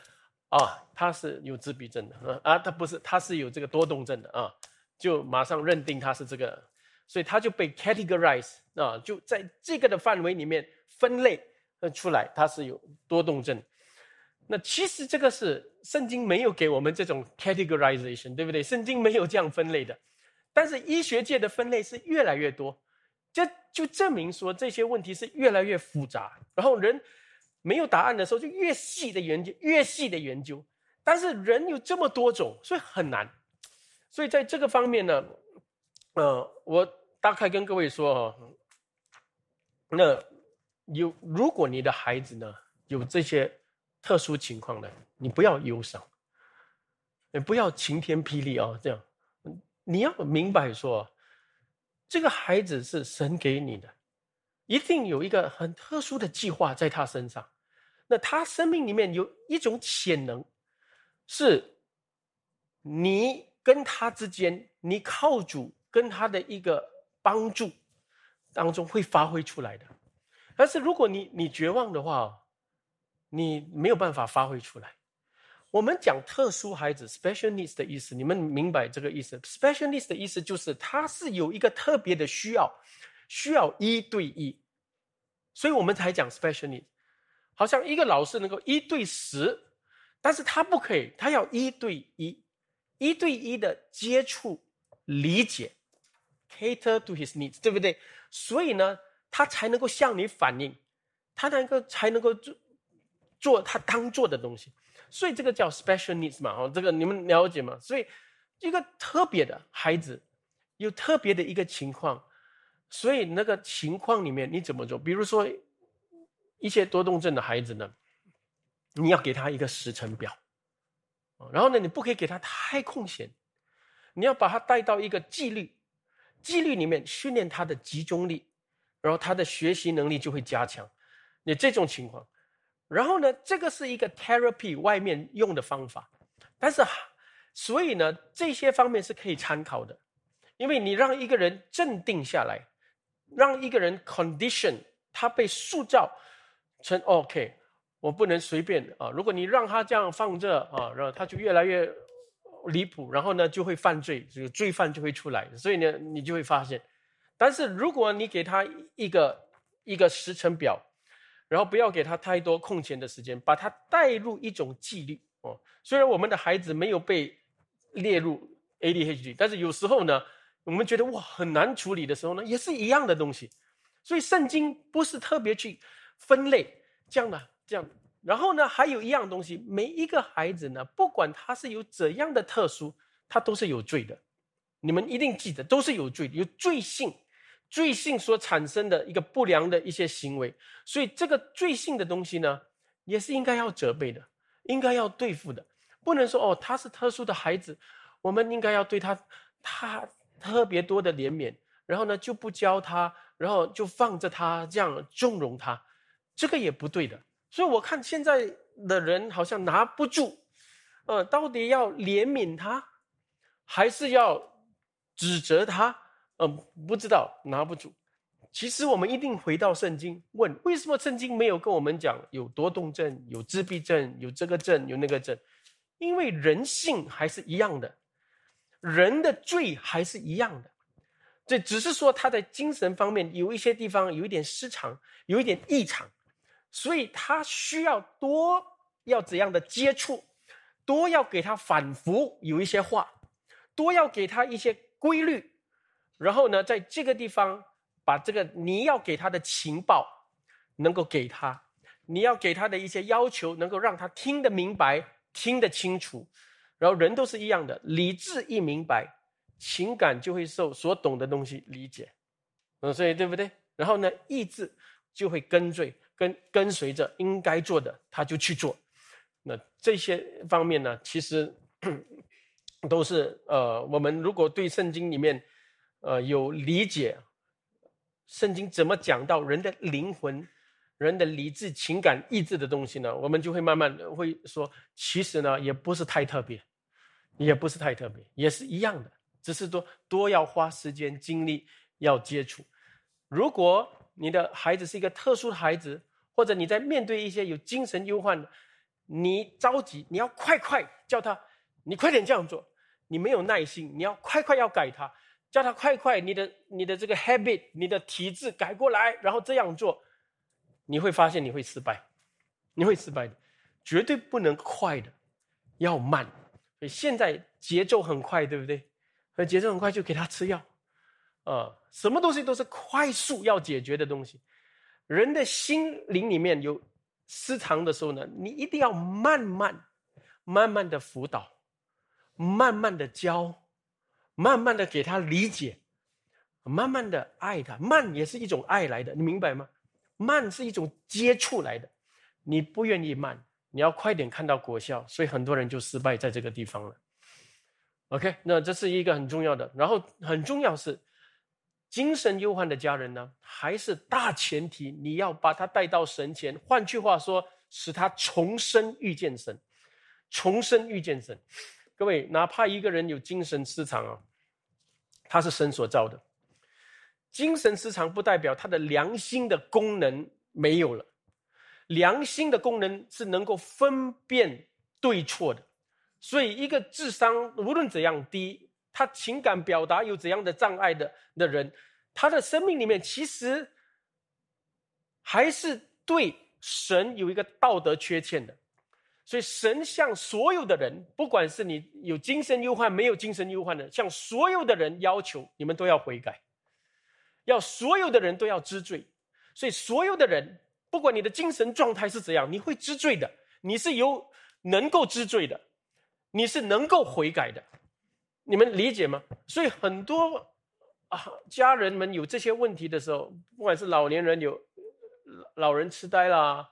啊，他是有自闭症的啊，他不是，他是有这个多动症的啊，就马上认定他是这个，所以他就被 categorize 啊，就在这个的范围里面分类出来，他是有多动症。那其实这个是圣经没有给我们这种 categorization，对不对？圣经没有这样分类的，但是医学界的分类是越来越多，这就证明说这些问题是越来越复杂。然后人没有答案的时候，就越细的研究，越细的研究。但是人有这么多种，所以很难。所以在这个方面呢，呃，我大概跟各位说哈，那有如果你的孩子呢有这些。特殊情况呢，你不要忧伤，也不要晴天霹雳啊！这样，你要明白说，这个孩子是神给你的，一定有一个很特殊的计划在他身上。那他生命里面有一种潜能，是你跟他之间，你靠主跟他的一个帮助当中会发挥出来的。但是如果你你绝望的话，你没有办法发挥出来。我们讲特殊孩子 （special needs） 的意思，你们明白这个意思？special needs 的意思就是他是有一个特别的需要，需要一对一，所以我们才讲 special needs。好像一个老师能够一对十，但是他不可以，他要一对一，一对一的接触、理解，cater to his needs，对不对？所以呢，他才能够向你反映，他能够才能够做。做他当做的东西，所以这个叫 special needs 嘛，哦，这个你们了解吗？所以一个特别的孩子，有特别的一个情况，所以那个情况里面你怎么做？比如说一些多动症的孩子呢，你要给他一个时程表，然后呢，你不可以给他太空闲，你要把他带到一个纪律，纪律里面训练他的集中力，然后他的学习能力就会加强。你这种情况。然后呢，这个是一个 therapy 外面用的方法，但是，所以呢，这些方面是可以参考的，因为你让一个人镇定下来，让一个人 condition 他被塑造成 OK，我不能随便啊。如果你让他这样放着啊，然后他就越来越离谱，然后呢就会犯罪，这个罪犯就会出来。所以呢，你就会发现，但是如果你给他一个一个时辰表。然后不要给他太多空闲的时间，把他带入一种纪律哦。虽然我们的孩子没有被列入 ADHD，但是有时候呢，我们觉得哇很难处理的时候呢，也是一样的东西。所以圣经不是特别去分类这样的这样。然后呢，还有一样东西，每一个孩子呢，不管他是有怎样的特殊，他都是有罪的。你们一定记得，都是有罪，有罪性。罪性所产生的一个不良的一些行为，所以这个罪性的东西呢，也是应该要责备的，应该要对付的，不能说哦，他是特殊的孩子，我们应该要对他他特别多的怜悯，然后呢就不教他，然后就放着他这样纵容他，这个也不对的。所以我看现在的人好像拿不住，呃，到底要怜悯他，还是要指责他？嗯，不知道拿不住。其实我们一定回到圣经，问为什么圣经没有跟我们讲有多动症、有自闭症、有这个症、有那个症？因为人性还是一样的，人的罪还是一样的。这只是说他在精神方面有一些地方有一点失常，有一点异常，所以他需要多要怎样的接触，多要给他反复有一些话，多要给他一些规律。然后呢，在这个地方把这个你要给他的情报能够给他，你要给他的一些要求能够让他听得明白、听得清楚。然后人都是一样的，理智一明白，情感就会受所懂的东西理解。嗯，所以对不对？然后呢，意志就会跟随跟跟随着应该做的，他就去做。那这些方面呢，其实都是呃，我们如果对圣经里面。呃，有理解圣经怎么讲到人的灵魂、人的理智、情感、意志的东西呢？我们就会慢慢会说，其实呢，也不是太特别，也不是太特别，也是一样的只是多多要花时间精力要接触。如果你的孩子是一个特殊的孩子，或者你在面对一些有精神忧患的，你着急，你要快快叫他，你快点这样做。你没有耐心，你要快快要改他，叫他快快，你的你的这个 habit，你的体质改过来，然后这样做，你会发现你会失败，你会失败的，绝对不能快的，要慢。所以现在节奏很快，对不对？所以节奏很快就给他吃药，啊，什么东西都是快速要解决的东西。人的心灵里面有失常的时候呢，你一定要慢慢、慢慢的辅导，慢慢的教，慢慢的给他理解，慢慢的爱他。慢也是一种爱来的，你明白吗？慢是一种接触来的，你不愿意慢，你要快点看到果效，所以很多人就失败在这个地方了。OK，那这是一个很重要的，然后很重要是。精神忧患的家人呢，还是大前提，你要把他带到神前。换句话说，使他重生遇见神，重生遇见神。各位，哪怕一个人有精神失常啊，他是神所造的。精神失常不代表他的良心的功能没有了，良心的功能是能够分辨对错的。所以，一个智商无论怎样低。他情感表达有怎样的障碍的的人，他的生命里面其实还是对神有一个道德缺陷的，所以神向所有的人，不管是你有精神忧患没有精神忧患的，向所有的人要求你们都要悔改，要所有的人都要知罪，所以所有的人，不管你的精神状态是怎样，你会知罪的，你是有能够知罪的，你是能够悔改的。你们理解吗？所以很多啊，家人们有这些问题的时候，不管是老年人有老人痴呆啦，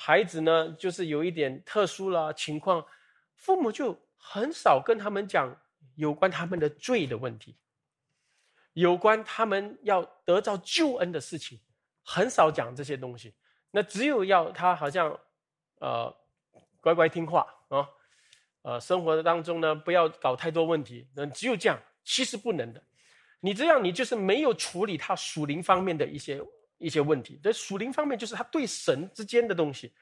孩子呢就是有一点特殊了情况，父母就很少跟他们讲有关他们的罪的问题，有关他们要得到救恩的事情，很少讲这些东西。那只有要他好像呃乖乖听话啊。呃，生活当中呢，不要搞太多问题。那只有这样，其实不能的。你这样，你就是没有处理他属灵方面的一些一些问题。这属灵方面就是他对神之间的东西。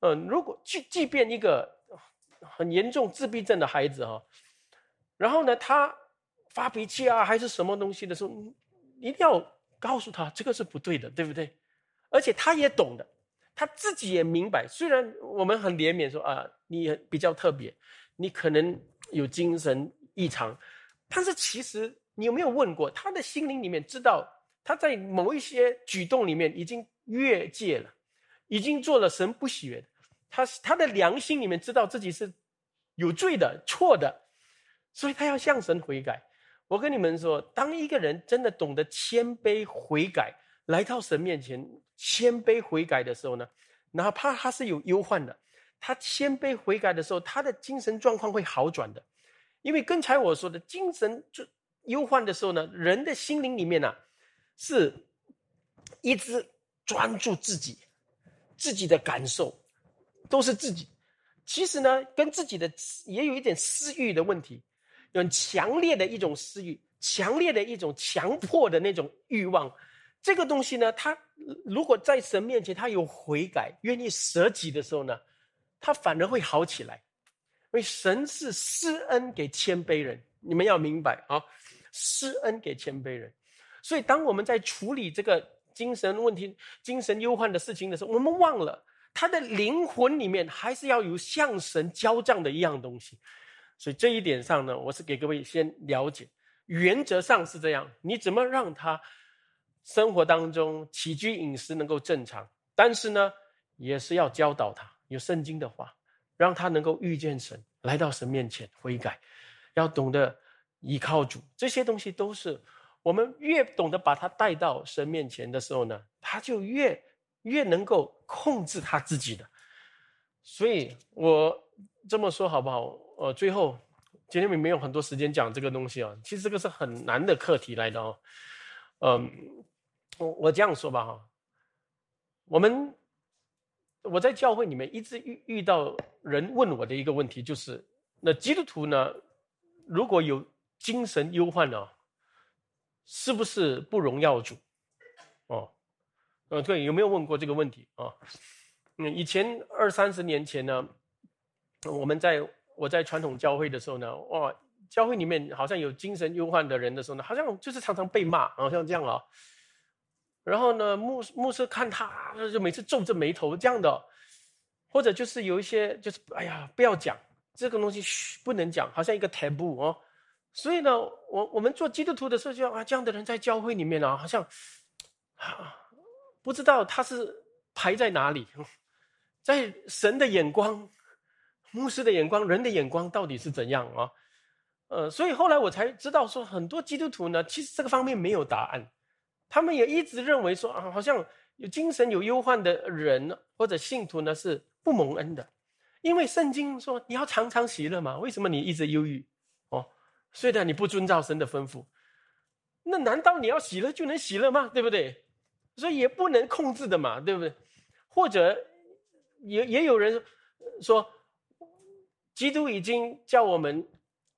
嗯，如果即即便一个很严重自闭症的孩子哈，然后呢，他发脾气啊，还是什么东西的时候，一定要告诉他这个是不对的，对不对？而且他也懂的。他自己也明白，虽然我们很怜悯说啊，你比较特别，你可能有精神异常，但是其实你有没有问过他的心灵里面知道他在某一些举动里面已经越界了，已经做了神不喜悦的，他他的良心里面知道自己是有罪的、错的，所以他要向神悔改。我跟你们说，当一个人真的懂得谦卑悔改。来到神面前谦卑悔改的时候呢，哪怕他是有忧患的，他谦卑悔改的时候，他的精神状况会好转的。因为刚才我说的精神就忧患的时候呢，人的心灵里面呢，是一直专注自己，自己的感受都是自己。其实呢，跟自己的也有一点私欲的问题，很强烈的一种私欲，强烈的一种强迫的那种欲望。这个东西呢，他如果在神面前他有悔改、愿意舍己的时候呢，他反而会好起来。因为神是施恩给谦卑人，你们要明白啊，施恩给谦卑人。所以当我们在处理这个精神问题、精神忧患的事情的时候，我们忘了他的灵魂里面还是要有向神交账的一样东西。所以这一点上呢，我是给各位先了解，原则上是这样。你怎么让他？生活当中起居饮食能够正常，但是呢，也是要教导他有圣经的话，让他能够遇见神，来到神面前悔改，要懂得依靠主。这些东西都是我们越懂得把他带到神面前的时候呢，他就越越能够控制他自己的。所以我这么说好不好？呃，最后今天没有很多时间讲这个东西啊，其实这个是很难的课题来的哦，嗯。我我这样说吧哈，我们我在教会里面一直遇遇到人问我的一个问题就是，那基督徒呢，如果有精神忧患呢，是不是不荣耀主？哦，呃，对，有没有问过这个问题啊？嗯，以前二三十年前呢，我们在我在传统教会的时候呢，哇，教会里面好像有精神忧患的人的时候呢，好像就是常常被骂，好像这样啊。然后呢，牧牧师看他，就每次皱着眉头这样的，或者就是有一些就是哎呀，不要讲这个东西，不能讲，好像一个 taboo 哦。所以呢，我我们做基督徒的时候，就啊，这样的人在教会里面啊，好像啊，不知道他是排在哪里，在神的眼光、牧师的眼光、人的眼光到底是怎样啊？呃，所以后来我才知道说，很多基督徒呢，其实这个方面没有答案。他们也一直认为说啊，好像有精神有忧患的人或者信徒呢是不蒙恩的，因为圣经说你要常常喜乐嘛。为什么你一直忧郁？虽然你不遵照神的吩咐，那难道你要喜乐就能喜乐吗？对不对？所以也不能控制的嘛，对不对？或者也也有人说，基督已经叫我们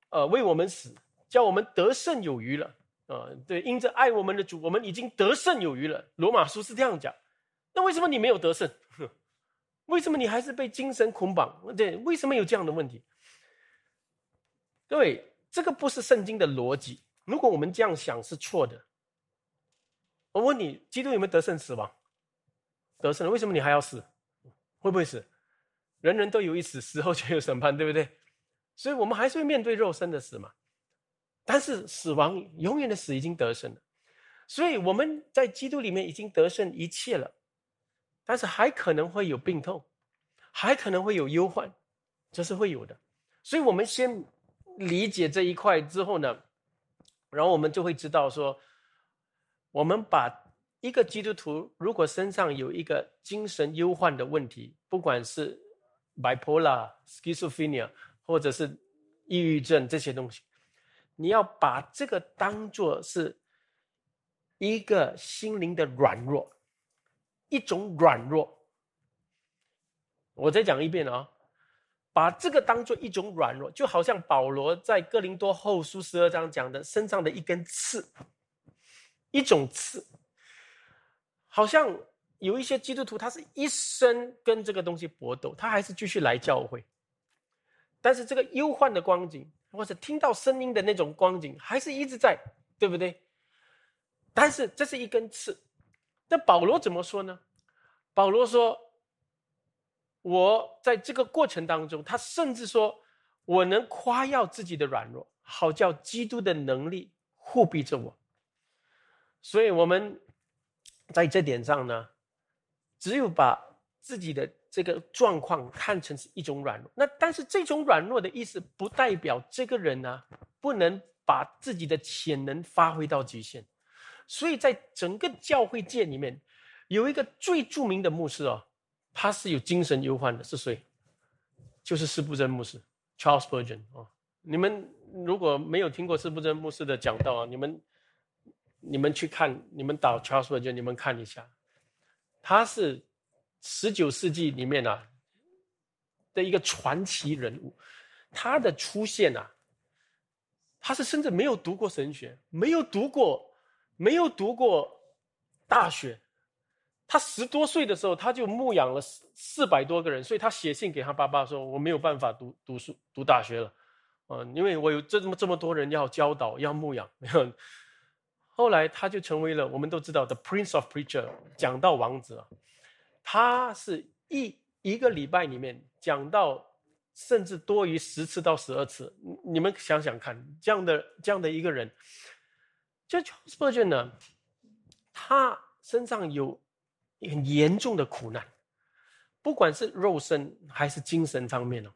呃为我们死，叫我们得胜有余了。啊，对，因着爱我们的主，我们已经得胜有余了。罗马书是这样讲。那为什么你没有得胜？为什么你还是被精神捆绑？对，为什么有这样的问题？各位，这个不是圣经的逻辑。如果我们这样想是错的。我问你，基督有没有得胜死亡？得胜了，为什么你还要死？会不会死？人人都有一死，死后就有审判，对不对？所以我们还是会面对肉身的死嘛。但是死亡永远的死已经得胜了，所以我们在基督里面已经得胜一切了，但是还可能会有病痛，还可能会有忧患，这是会有的。所以我们先理解这一块之后呢，然后我们就会知道说，我们把一个基督徒如果身上有一个精神忧患的问题，不管是 bipolar、schizophrenia 或者是抑郁症这些东西。你要把这个当做是一个心灵的软弱，一种软弱。我再讲一遍啊，把这个当做一种软弱，就好像保罗在哥林多后书十二章讲的，身上的一根刺，一种刺，好像有一些基督徒，他是一生跟这个东西搏斗，他还是继续来教会，但是这个忧患的光景。或者听到声音的那种光景，还是一直在，对不对？但是这是一根刺。那保罗怎么说呢？保罗说：“我在这个过程当中，他甚至说，我能夸耀自己的软弱，好叫基督的能力护庇着我。”所以，我们在这点上呢，只有把自己的。这个状况看成是一种软弱，那但是这种软弱的意思不代表这个人呢不能把自己的潜能发挥到极限。所以在整个教会界里面，有一个最著名的牧师哦，他是有精神忧患的，是谁？就是施布真牧师 Charles Spurgeon 哦。你们如果没有听过施布真牧师的讲道啊，你们你们去看，你们打 Charles Spurgeon，你们看一下，他是。十九世纪里面啊的一个传奇人物，他的出现啊，他是甚至没有读过神学，没有读过，没有读过大学。他十多岁的时候，他就牧养了四四百多个人，所以他写信给他爸爸说：“我没有办法读读书读大学了，嗯，因为我有这么这么多人要教导要牧养。”后来他就成为了我们都知道的 Prince of Preacher，讲道王子啊。他是一一个礼拜里面讲到，甚至多于十次到十二次。你们想想看，这样的这样的一个人，这 Charles Spurgeon 呢，他身上有很严重的苦难，不管是肉身还是精神方面哦。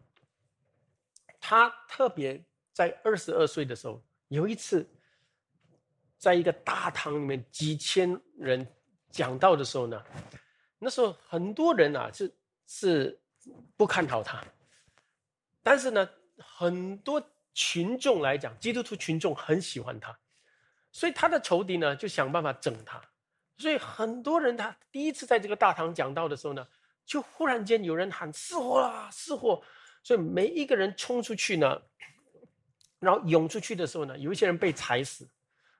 他特别在二十二岁的时候，有一次，在一个大堂里面几千人讲道的时候呢。那时候很多人啊是是不看好他，但是呢，很多群众来讲，基督徒群众很喜欢他，所以他的仇敌呢就想办法整他。所以很多人他第一次在这个大堂讲道的时候呢，就忽然间有人喊“失火啦，失火”，所以每一个人冲出去呢，然后涌出去的时候呢，有一些人被踩死，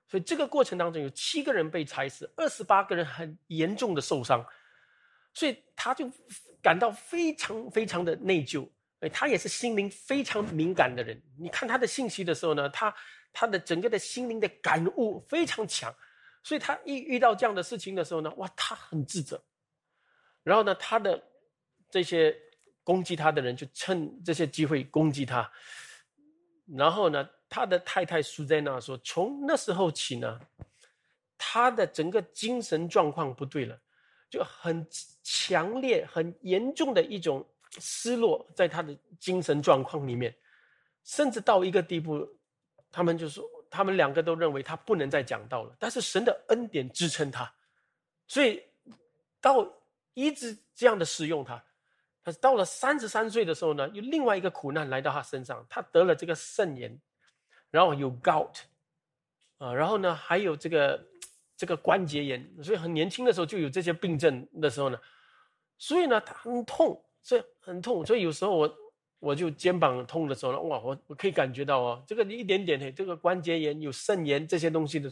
所以这个过程当中有七个人被踩死，二十八个人很严重的受伤，所以他就感到非常非常的内疚。哎，他也是心灵非常敏感的人。你看他的信息的时候呢，他他的整个的心灵的感悟非常强，所以他一遇到这样的事情的时候呢，哇，他很自责。然后呢，他的这些攻击他的人就趁这些机会攻击他。然后呢，他的太太苏在那说，从那时候起呢，他的整个精神状况不对了，就很强烈、很严重的一种。失落在他的精神状况里面，甚至到一个地步，他们就说，他们两个都认为他不能再讲道了。但是神的恩典支撑他，所以到一直这样的使用他。但是到了三十三岁的时候呢，有另外一个苦难来到他身上，他得了这个肾炎，然后有 gout，啊，然后呢还有这个这个关节炎，所以很年轻的时候就有这些病症的时候呢，所以呢他很痛。所以很痛，所以有时候我我就肩膀痛的时候呢，哇，我我可以感觉到哦，这个一点点的这个关节炎、有肾炎这些东西的，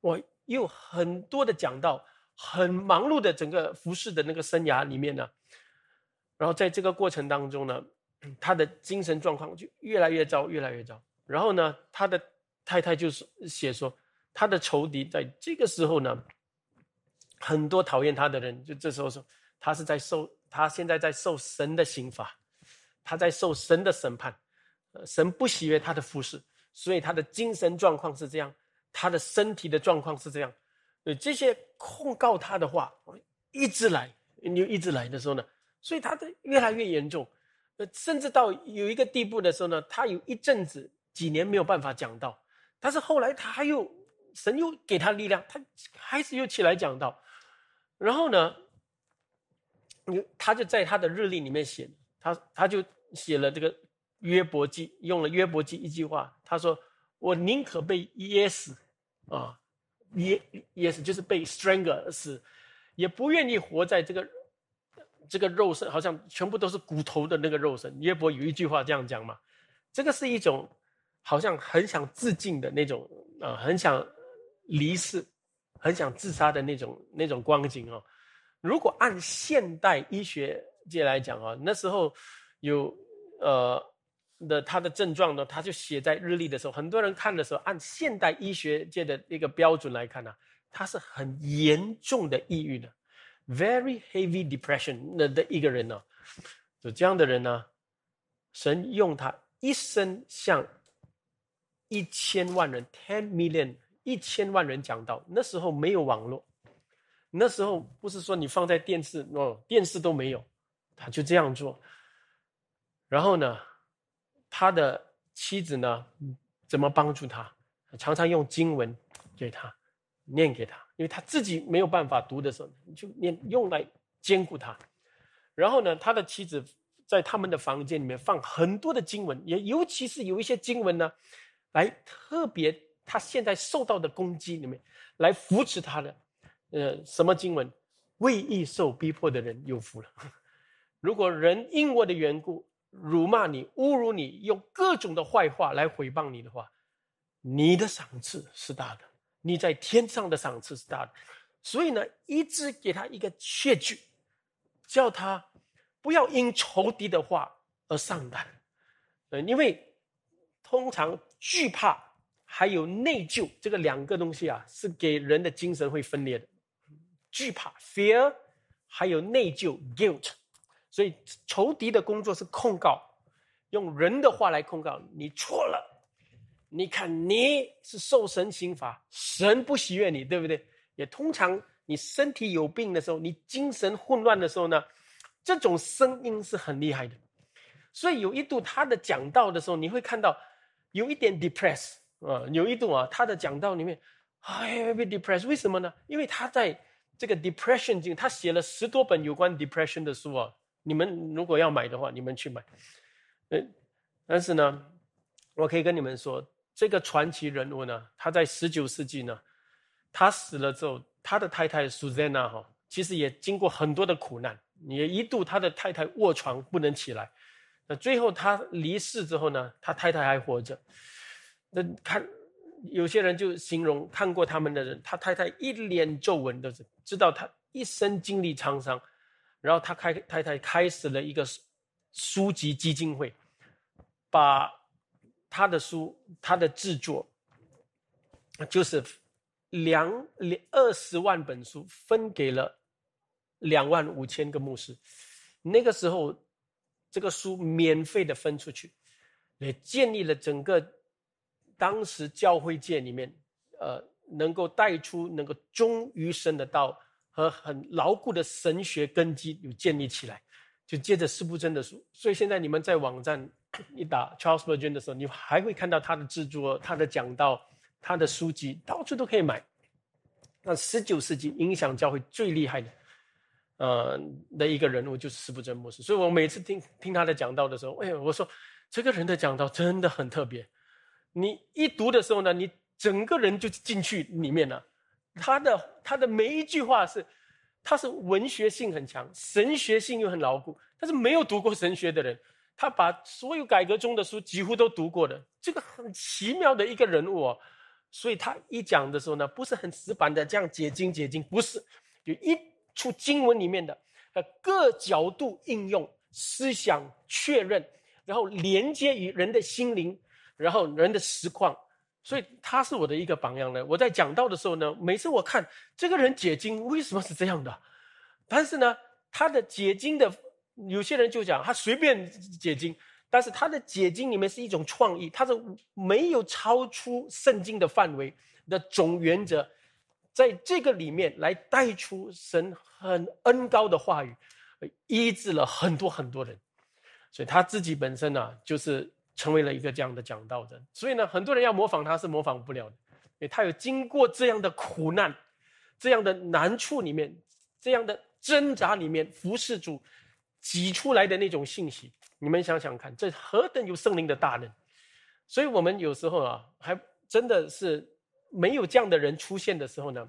我又很多的讲到，很忙碌的整个服饰的那个生涯里面呢，然后在这个过程当中呢，他的精神状况就越来越糟，越来越糟。然后呢，他的太太就是写说，他的仇敌在这个时候呢，很多讨厌他的人，就这时候说他是在受。他现在在受神的刑罚，他在受神的审判，呃，神不喜悦他的服饰，所以他的精神状况是这样，他的身体的状况是这样，呃，这些控告他的话一直来，你一直来的时候呢，所以他的越来越严重，呃，甚至到有一个地步的时候呢，他有一阵子几年没有办法讲道，但是后来他又神又给他力量，他还是又起来讲道，然后呢？你他就在他的日历里面写，他他就写了这个约伯记，用了约伯记一句话，他说：“我宁可被噎死，啊，噎噎死就是被 strangle 死，也不愿意活在这个这个肉身，好像全部都是骨头的那个肉身。”约伯有一句话这样讲嘛，这个是一种好像很想自尽的那种啊，很想离世、很想自杀的那种那种光景哦。如果按现代医学界来讲啊，那时候有呃的他的症状呢，他就写在日历的时候，很多人看的时候，按现代医学界的一个标准来看呢，他是很严重的抑郁的，very heavy depression 的的一个人呢，就这样的人呢，神用他一生向一千万人 ten million 一千万人讲道，那时候没有网络。那时候不是说你放在电视哦，电视都没有，他就这样做。然后呢，他的妻子呢，怎么帮助他？常常用经文给他念给他，因为他自己没有办法读的时候，就念用来兼顾他。然后呢，他的妻子在他们的房间里面放很多的经文，也尤其是有一些经文呢，来特别他现在受到的攻击里面来扶持他的。呃，什么经文？为义受逼迫的人有福了。如果人因我的缘故辱骂你、侮辱你，用各种的坏话来毁谤你的话，你的赏赐是大的，你在天上的赏赐是大的。所以呢，一直给他一个确据，叫他不要因仇敌的话而上当。呃，因为通常惧怕还有内疚这个两个东西啊，是给人的精神会分裂的。惧怕 （fear），还有内疚 （guilt），所以仇敌的工作是控告，用人的话来控告你错了。你看你是受神刑罚，神不喜悦你，对不对？也通常你身体有病的时候，你精神混乱的时候呢，这种声音是很厉害的。所以有一度他的讲道的时候，你会看到有一点 depress 啊，有一度啊，他的讲道里面哎，be depressed，为什么呢？因为他在。这个 depression 经，他写了十多本有关 depression 的书啊。你们如果要买的话，你们去买。嗯，但是呢，我可以跟你们说，这个传奇人物呢，他在十九世纪呢，他死了之后，他的太太 Susanna 哈，其实也经过很多的苦难，也一度他的太太卧床不能起来。那最后他离世之后呢，他太太还活着。那看有些人就形容看过他们的人，他太太一脸皱纹的，知道他一生经历沧桑。然后他开太太开始了一个书籍基金会，把他的书他的制作，就是两两二十万本书分给了两万五千个牧师。那个时候，这个书免费的分出去，也建立了整个当时教会界里面，呃，能够带出能够忠于神的道。和很牢固的神学根基有建立起来，就接着四部真的书。所以现在你们在网站一打 Charles Spurgeon 的时候，你还会看到他的制作、他的讲道、他的书籍，到处都可以买。那十九世纪影响教会最厉害的，呃，的一个人物就是斯布真牧师。所以我每次听听他的讲道的时候，哎，我说这个人的讲道真的很特别。你一读的时候呢，你整个人就进去里面了。他的他的每一句话是，他是文学性很强，神学性又很牢固。但是没有读过神学的人，他把所有改革中的书几乎都读过的，这个很奇妙的一个人物哦。所以他一讲的时候呢，不是很死板的这样解经解经，不是，就一出经文里面的，呃，各角度应用思想确认，然后连接于人的心灵，然后人的实况。所以他是我的一个榜样呢。我在讲道的时候呢，每次我看这个人解经为什么是这样的，但是呢，他的解经的有些人就讲他随便解经，但是他的解经里面是一种创意，他是没有超出圣经的范围的总原则，在这个里面来带出神很恩高的话语，医治了很多很多人，所以他自己本身呢，就是。成为了一个这样的讲道人，所以呢，很多人要模仿他是模仿不了的，因为他有经过这样的苦难、这样的难处里面、这样的挣扎里面服侍主挤出来的那种信息。你们想想看，这何等有圣灵的大能！所以我们有时候啊，还真的是没有这样的人出现的时候呢，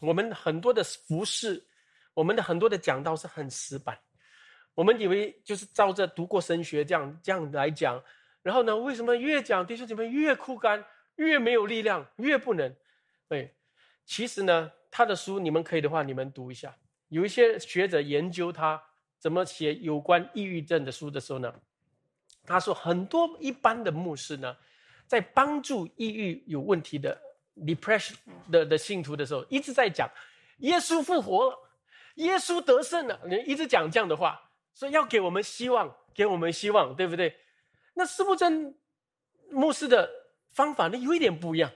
我们很多的服侍，我们的很多的讲道是很死板，我们以为就是照着读过神学这样这样来讲。然后呢？为什么越讲弟兄姐妹越枯干，越没有力量，越不能？对，其实呢，他的书你们可以的话，你们读一下。有一些学者研究他怎么写有关抑郁症的书的时候呢，他说很多一般的牧师呢，在帮助抑郁有问题的 depression 的的信徒的时候，一直在讲耶稣复活了，耶稣得胜了，一直讲这样的话，说要给我们希望，给我们希望，对不对？那斯布真牧师的方法呢，有一点不一样。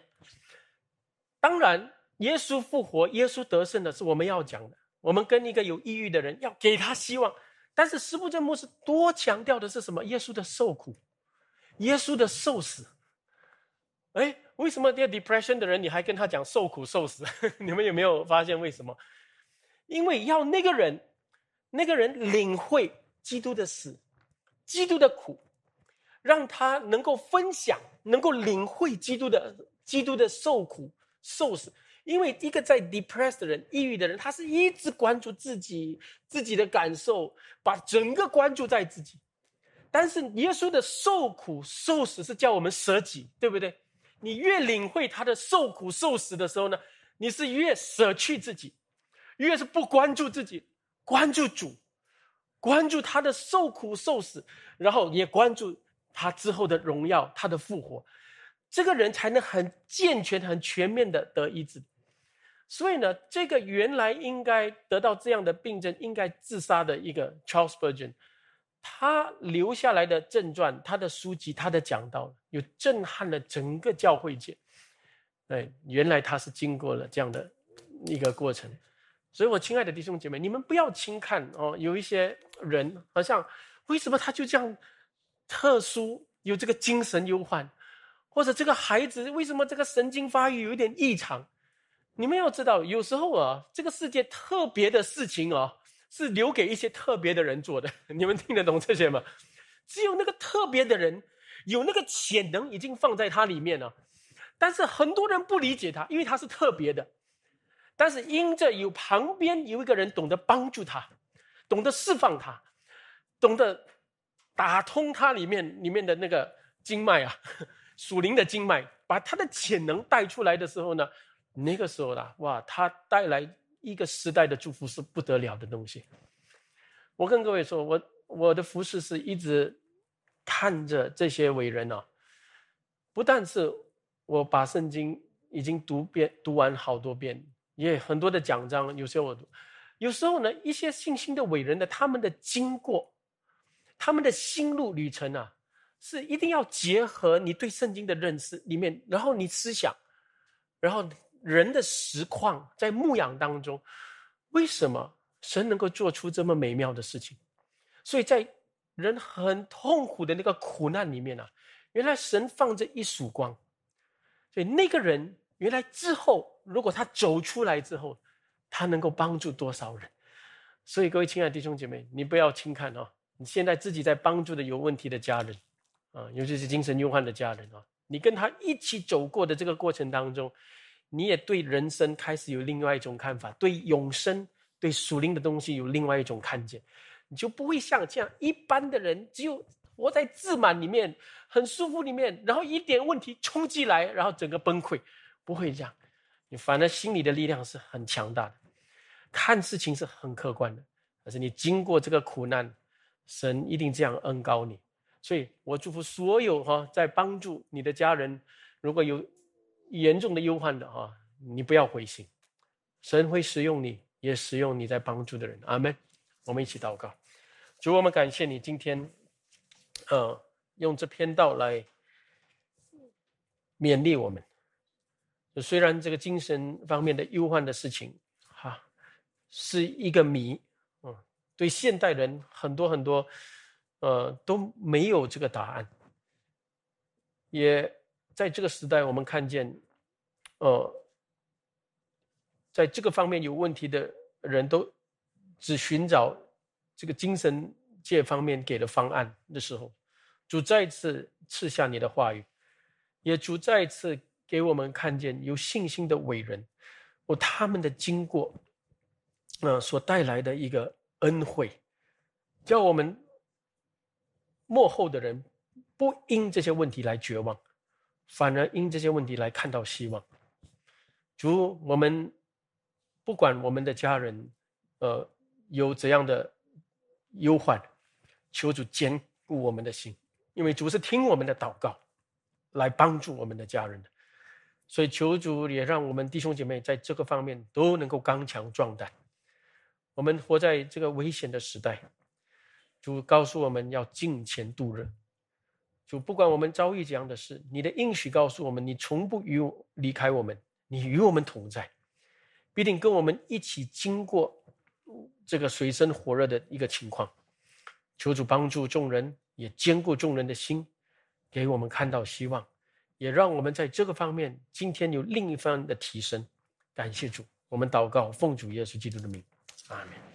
当然，耶稣复活、耶稣得胜的是我们要讲的。我们跟一个有抑郁的人要给他希望，但是斯布真牧师多强调的是什么？耶稣的受苦，耶稣的受死。哎，为什么这 depression 的人你还跟他讲受苦受死？你们有没有发现为什么？因为要那个人，那个人领会基督的死，基督的苦。让他能够分享，能够领会基督的基督的受苦受死。因为一个在 depressed 的人、抑郁的人，他是一直关注自己自己的感受，把整个关注在自己。但是耶稣的受苦受死是叫我们舍己，对不对？你越领会他的受苦受死的时候呢，你是越舍去自己，越是不关注自己，关注主，关注他的受苦受死，然后也关注。他之后的荣耀，他的复活，这个人才能很健全、很全面的得医治。所以呢，这个原来应该得到这样的病症、应该自杀的一个 Charles Spurgeon，他留下来的正传、他的书籍、他的讲道，有震撼了整个教会界。哎，原来他是经过了这样的一个过程。所以，我亲爱的弟兄姐妹，你们不要轻看哦，有一些人好像为什么他就这样？特殊有这个精神忧患，或者这个孩子为什么这个神经发育有点异常？你们要知道，有时候啊，这个世界特别的事情啊，是留给一些特别的人做的。你们听得懂这些吗？只有那个特别的人，有那个潜能已经放在他里面了，但是很多人不理解他，因为他是特别的。但是因着有旁边有一个人懂得帮助他，懂得释放他，懂得。打通它里面里面的那个经脉啊，属灵的经脉，把他的潜能带出来的时候呢，那个时候啦，哇，他带来一个时代的祝福是不得了的东西。我跟各位说，我我的服饰是一直看着这些伟人啊，不但是我把圣经已经读遍读完好多遍，也很多的奖章，有些我读，有时候呢，一些信心的伟人的他们的经过，他们的心路旅程啊。是一定要结合你对圣经的认识里面，然后你思想，然后人的实况在牧养当中，为什么神能够做出这么美妙的事情？所以在人很痛苦的那个苦难里面啊，原来神放着一束光，所以那个人原来之后，如果他走出来之后，他能够帮助多少人？所以各位亲爱的弟兄姐妹，你不要轻看哦，你现在自己在帮助的有问题的家人。啊，尤其是精神忧患的家人啊，你跟他一起走过的这个过程当中，你也对人生开始有另外一种看法，对永生、对属灵的东西有另外一种看见，你就不会像这样一般的人，只有活在自满里面，很舒服里面，然后一点问题冲击来，然后整个崩溃，不会这样，你反而心里的力量是很强大的，看事情是很客观的，但是你经过这个苦难，神一定这样恩高你。所以我祝福所有哈，在帮助你的家人，如果有严重的忧患的哈，你不要灰心，神会使用你，也使用你在帮助的人。阿门。我们一起祷告，主，我们感谢你今天，呃，用这篇道来勉励我们。虽然这个精神方面的忧患的事情，哈，是一个谜，对现代人很多很多。呃，都没有这个答案。也在这个时代，我们看见，呃，在这个方面有问题的人都只寻找这个精神界方面给的方案的时候，主再次赐下你的话语，也主再次给我们看见有信心的伟人，哦，他们的经过，呃，所带来的一个恩惠，叫我们。幕后的人不因这些问题来绝望，反而因这些问题来看到希望。主，我们不管我们的家人，呃，有怎样的忧患，求主坚固我们的心，因为主是听我们的祷告，来帮助我们的家人的。所以求主也让我们弟兄姐妹在这个方面都能够刚强壮胆。我们活在这个危险的时代。主告诉我们要敬前度日。主不管我们遭遇怎样的事，你的应许告诉我们，你从不与我离开我们，你与我们同在，必定跟我们一起经过这个水深火热的一个情况。求主帮助众人，也兼顾众人的心，给我们看到希望，也让我们在这个方面今天有另一番的提升。感谢主，我们祷告，奉主耶稣基督的名，阿门。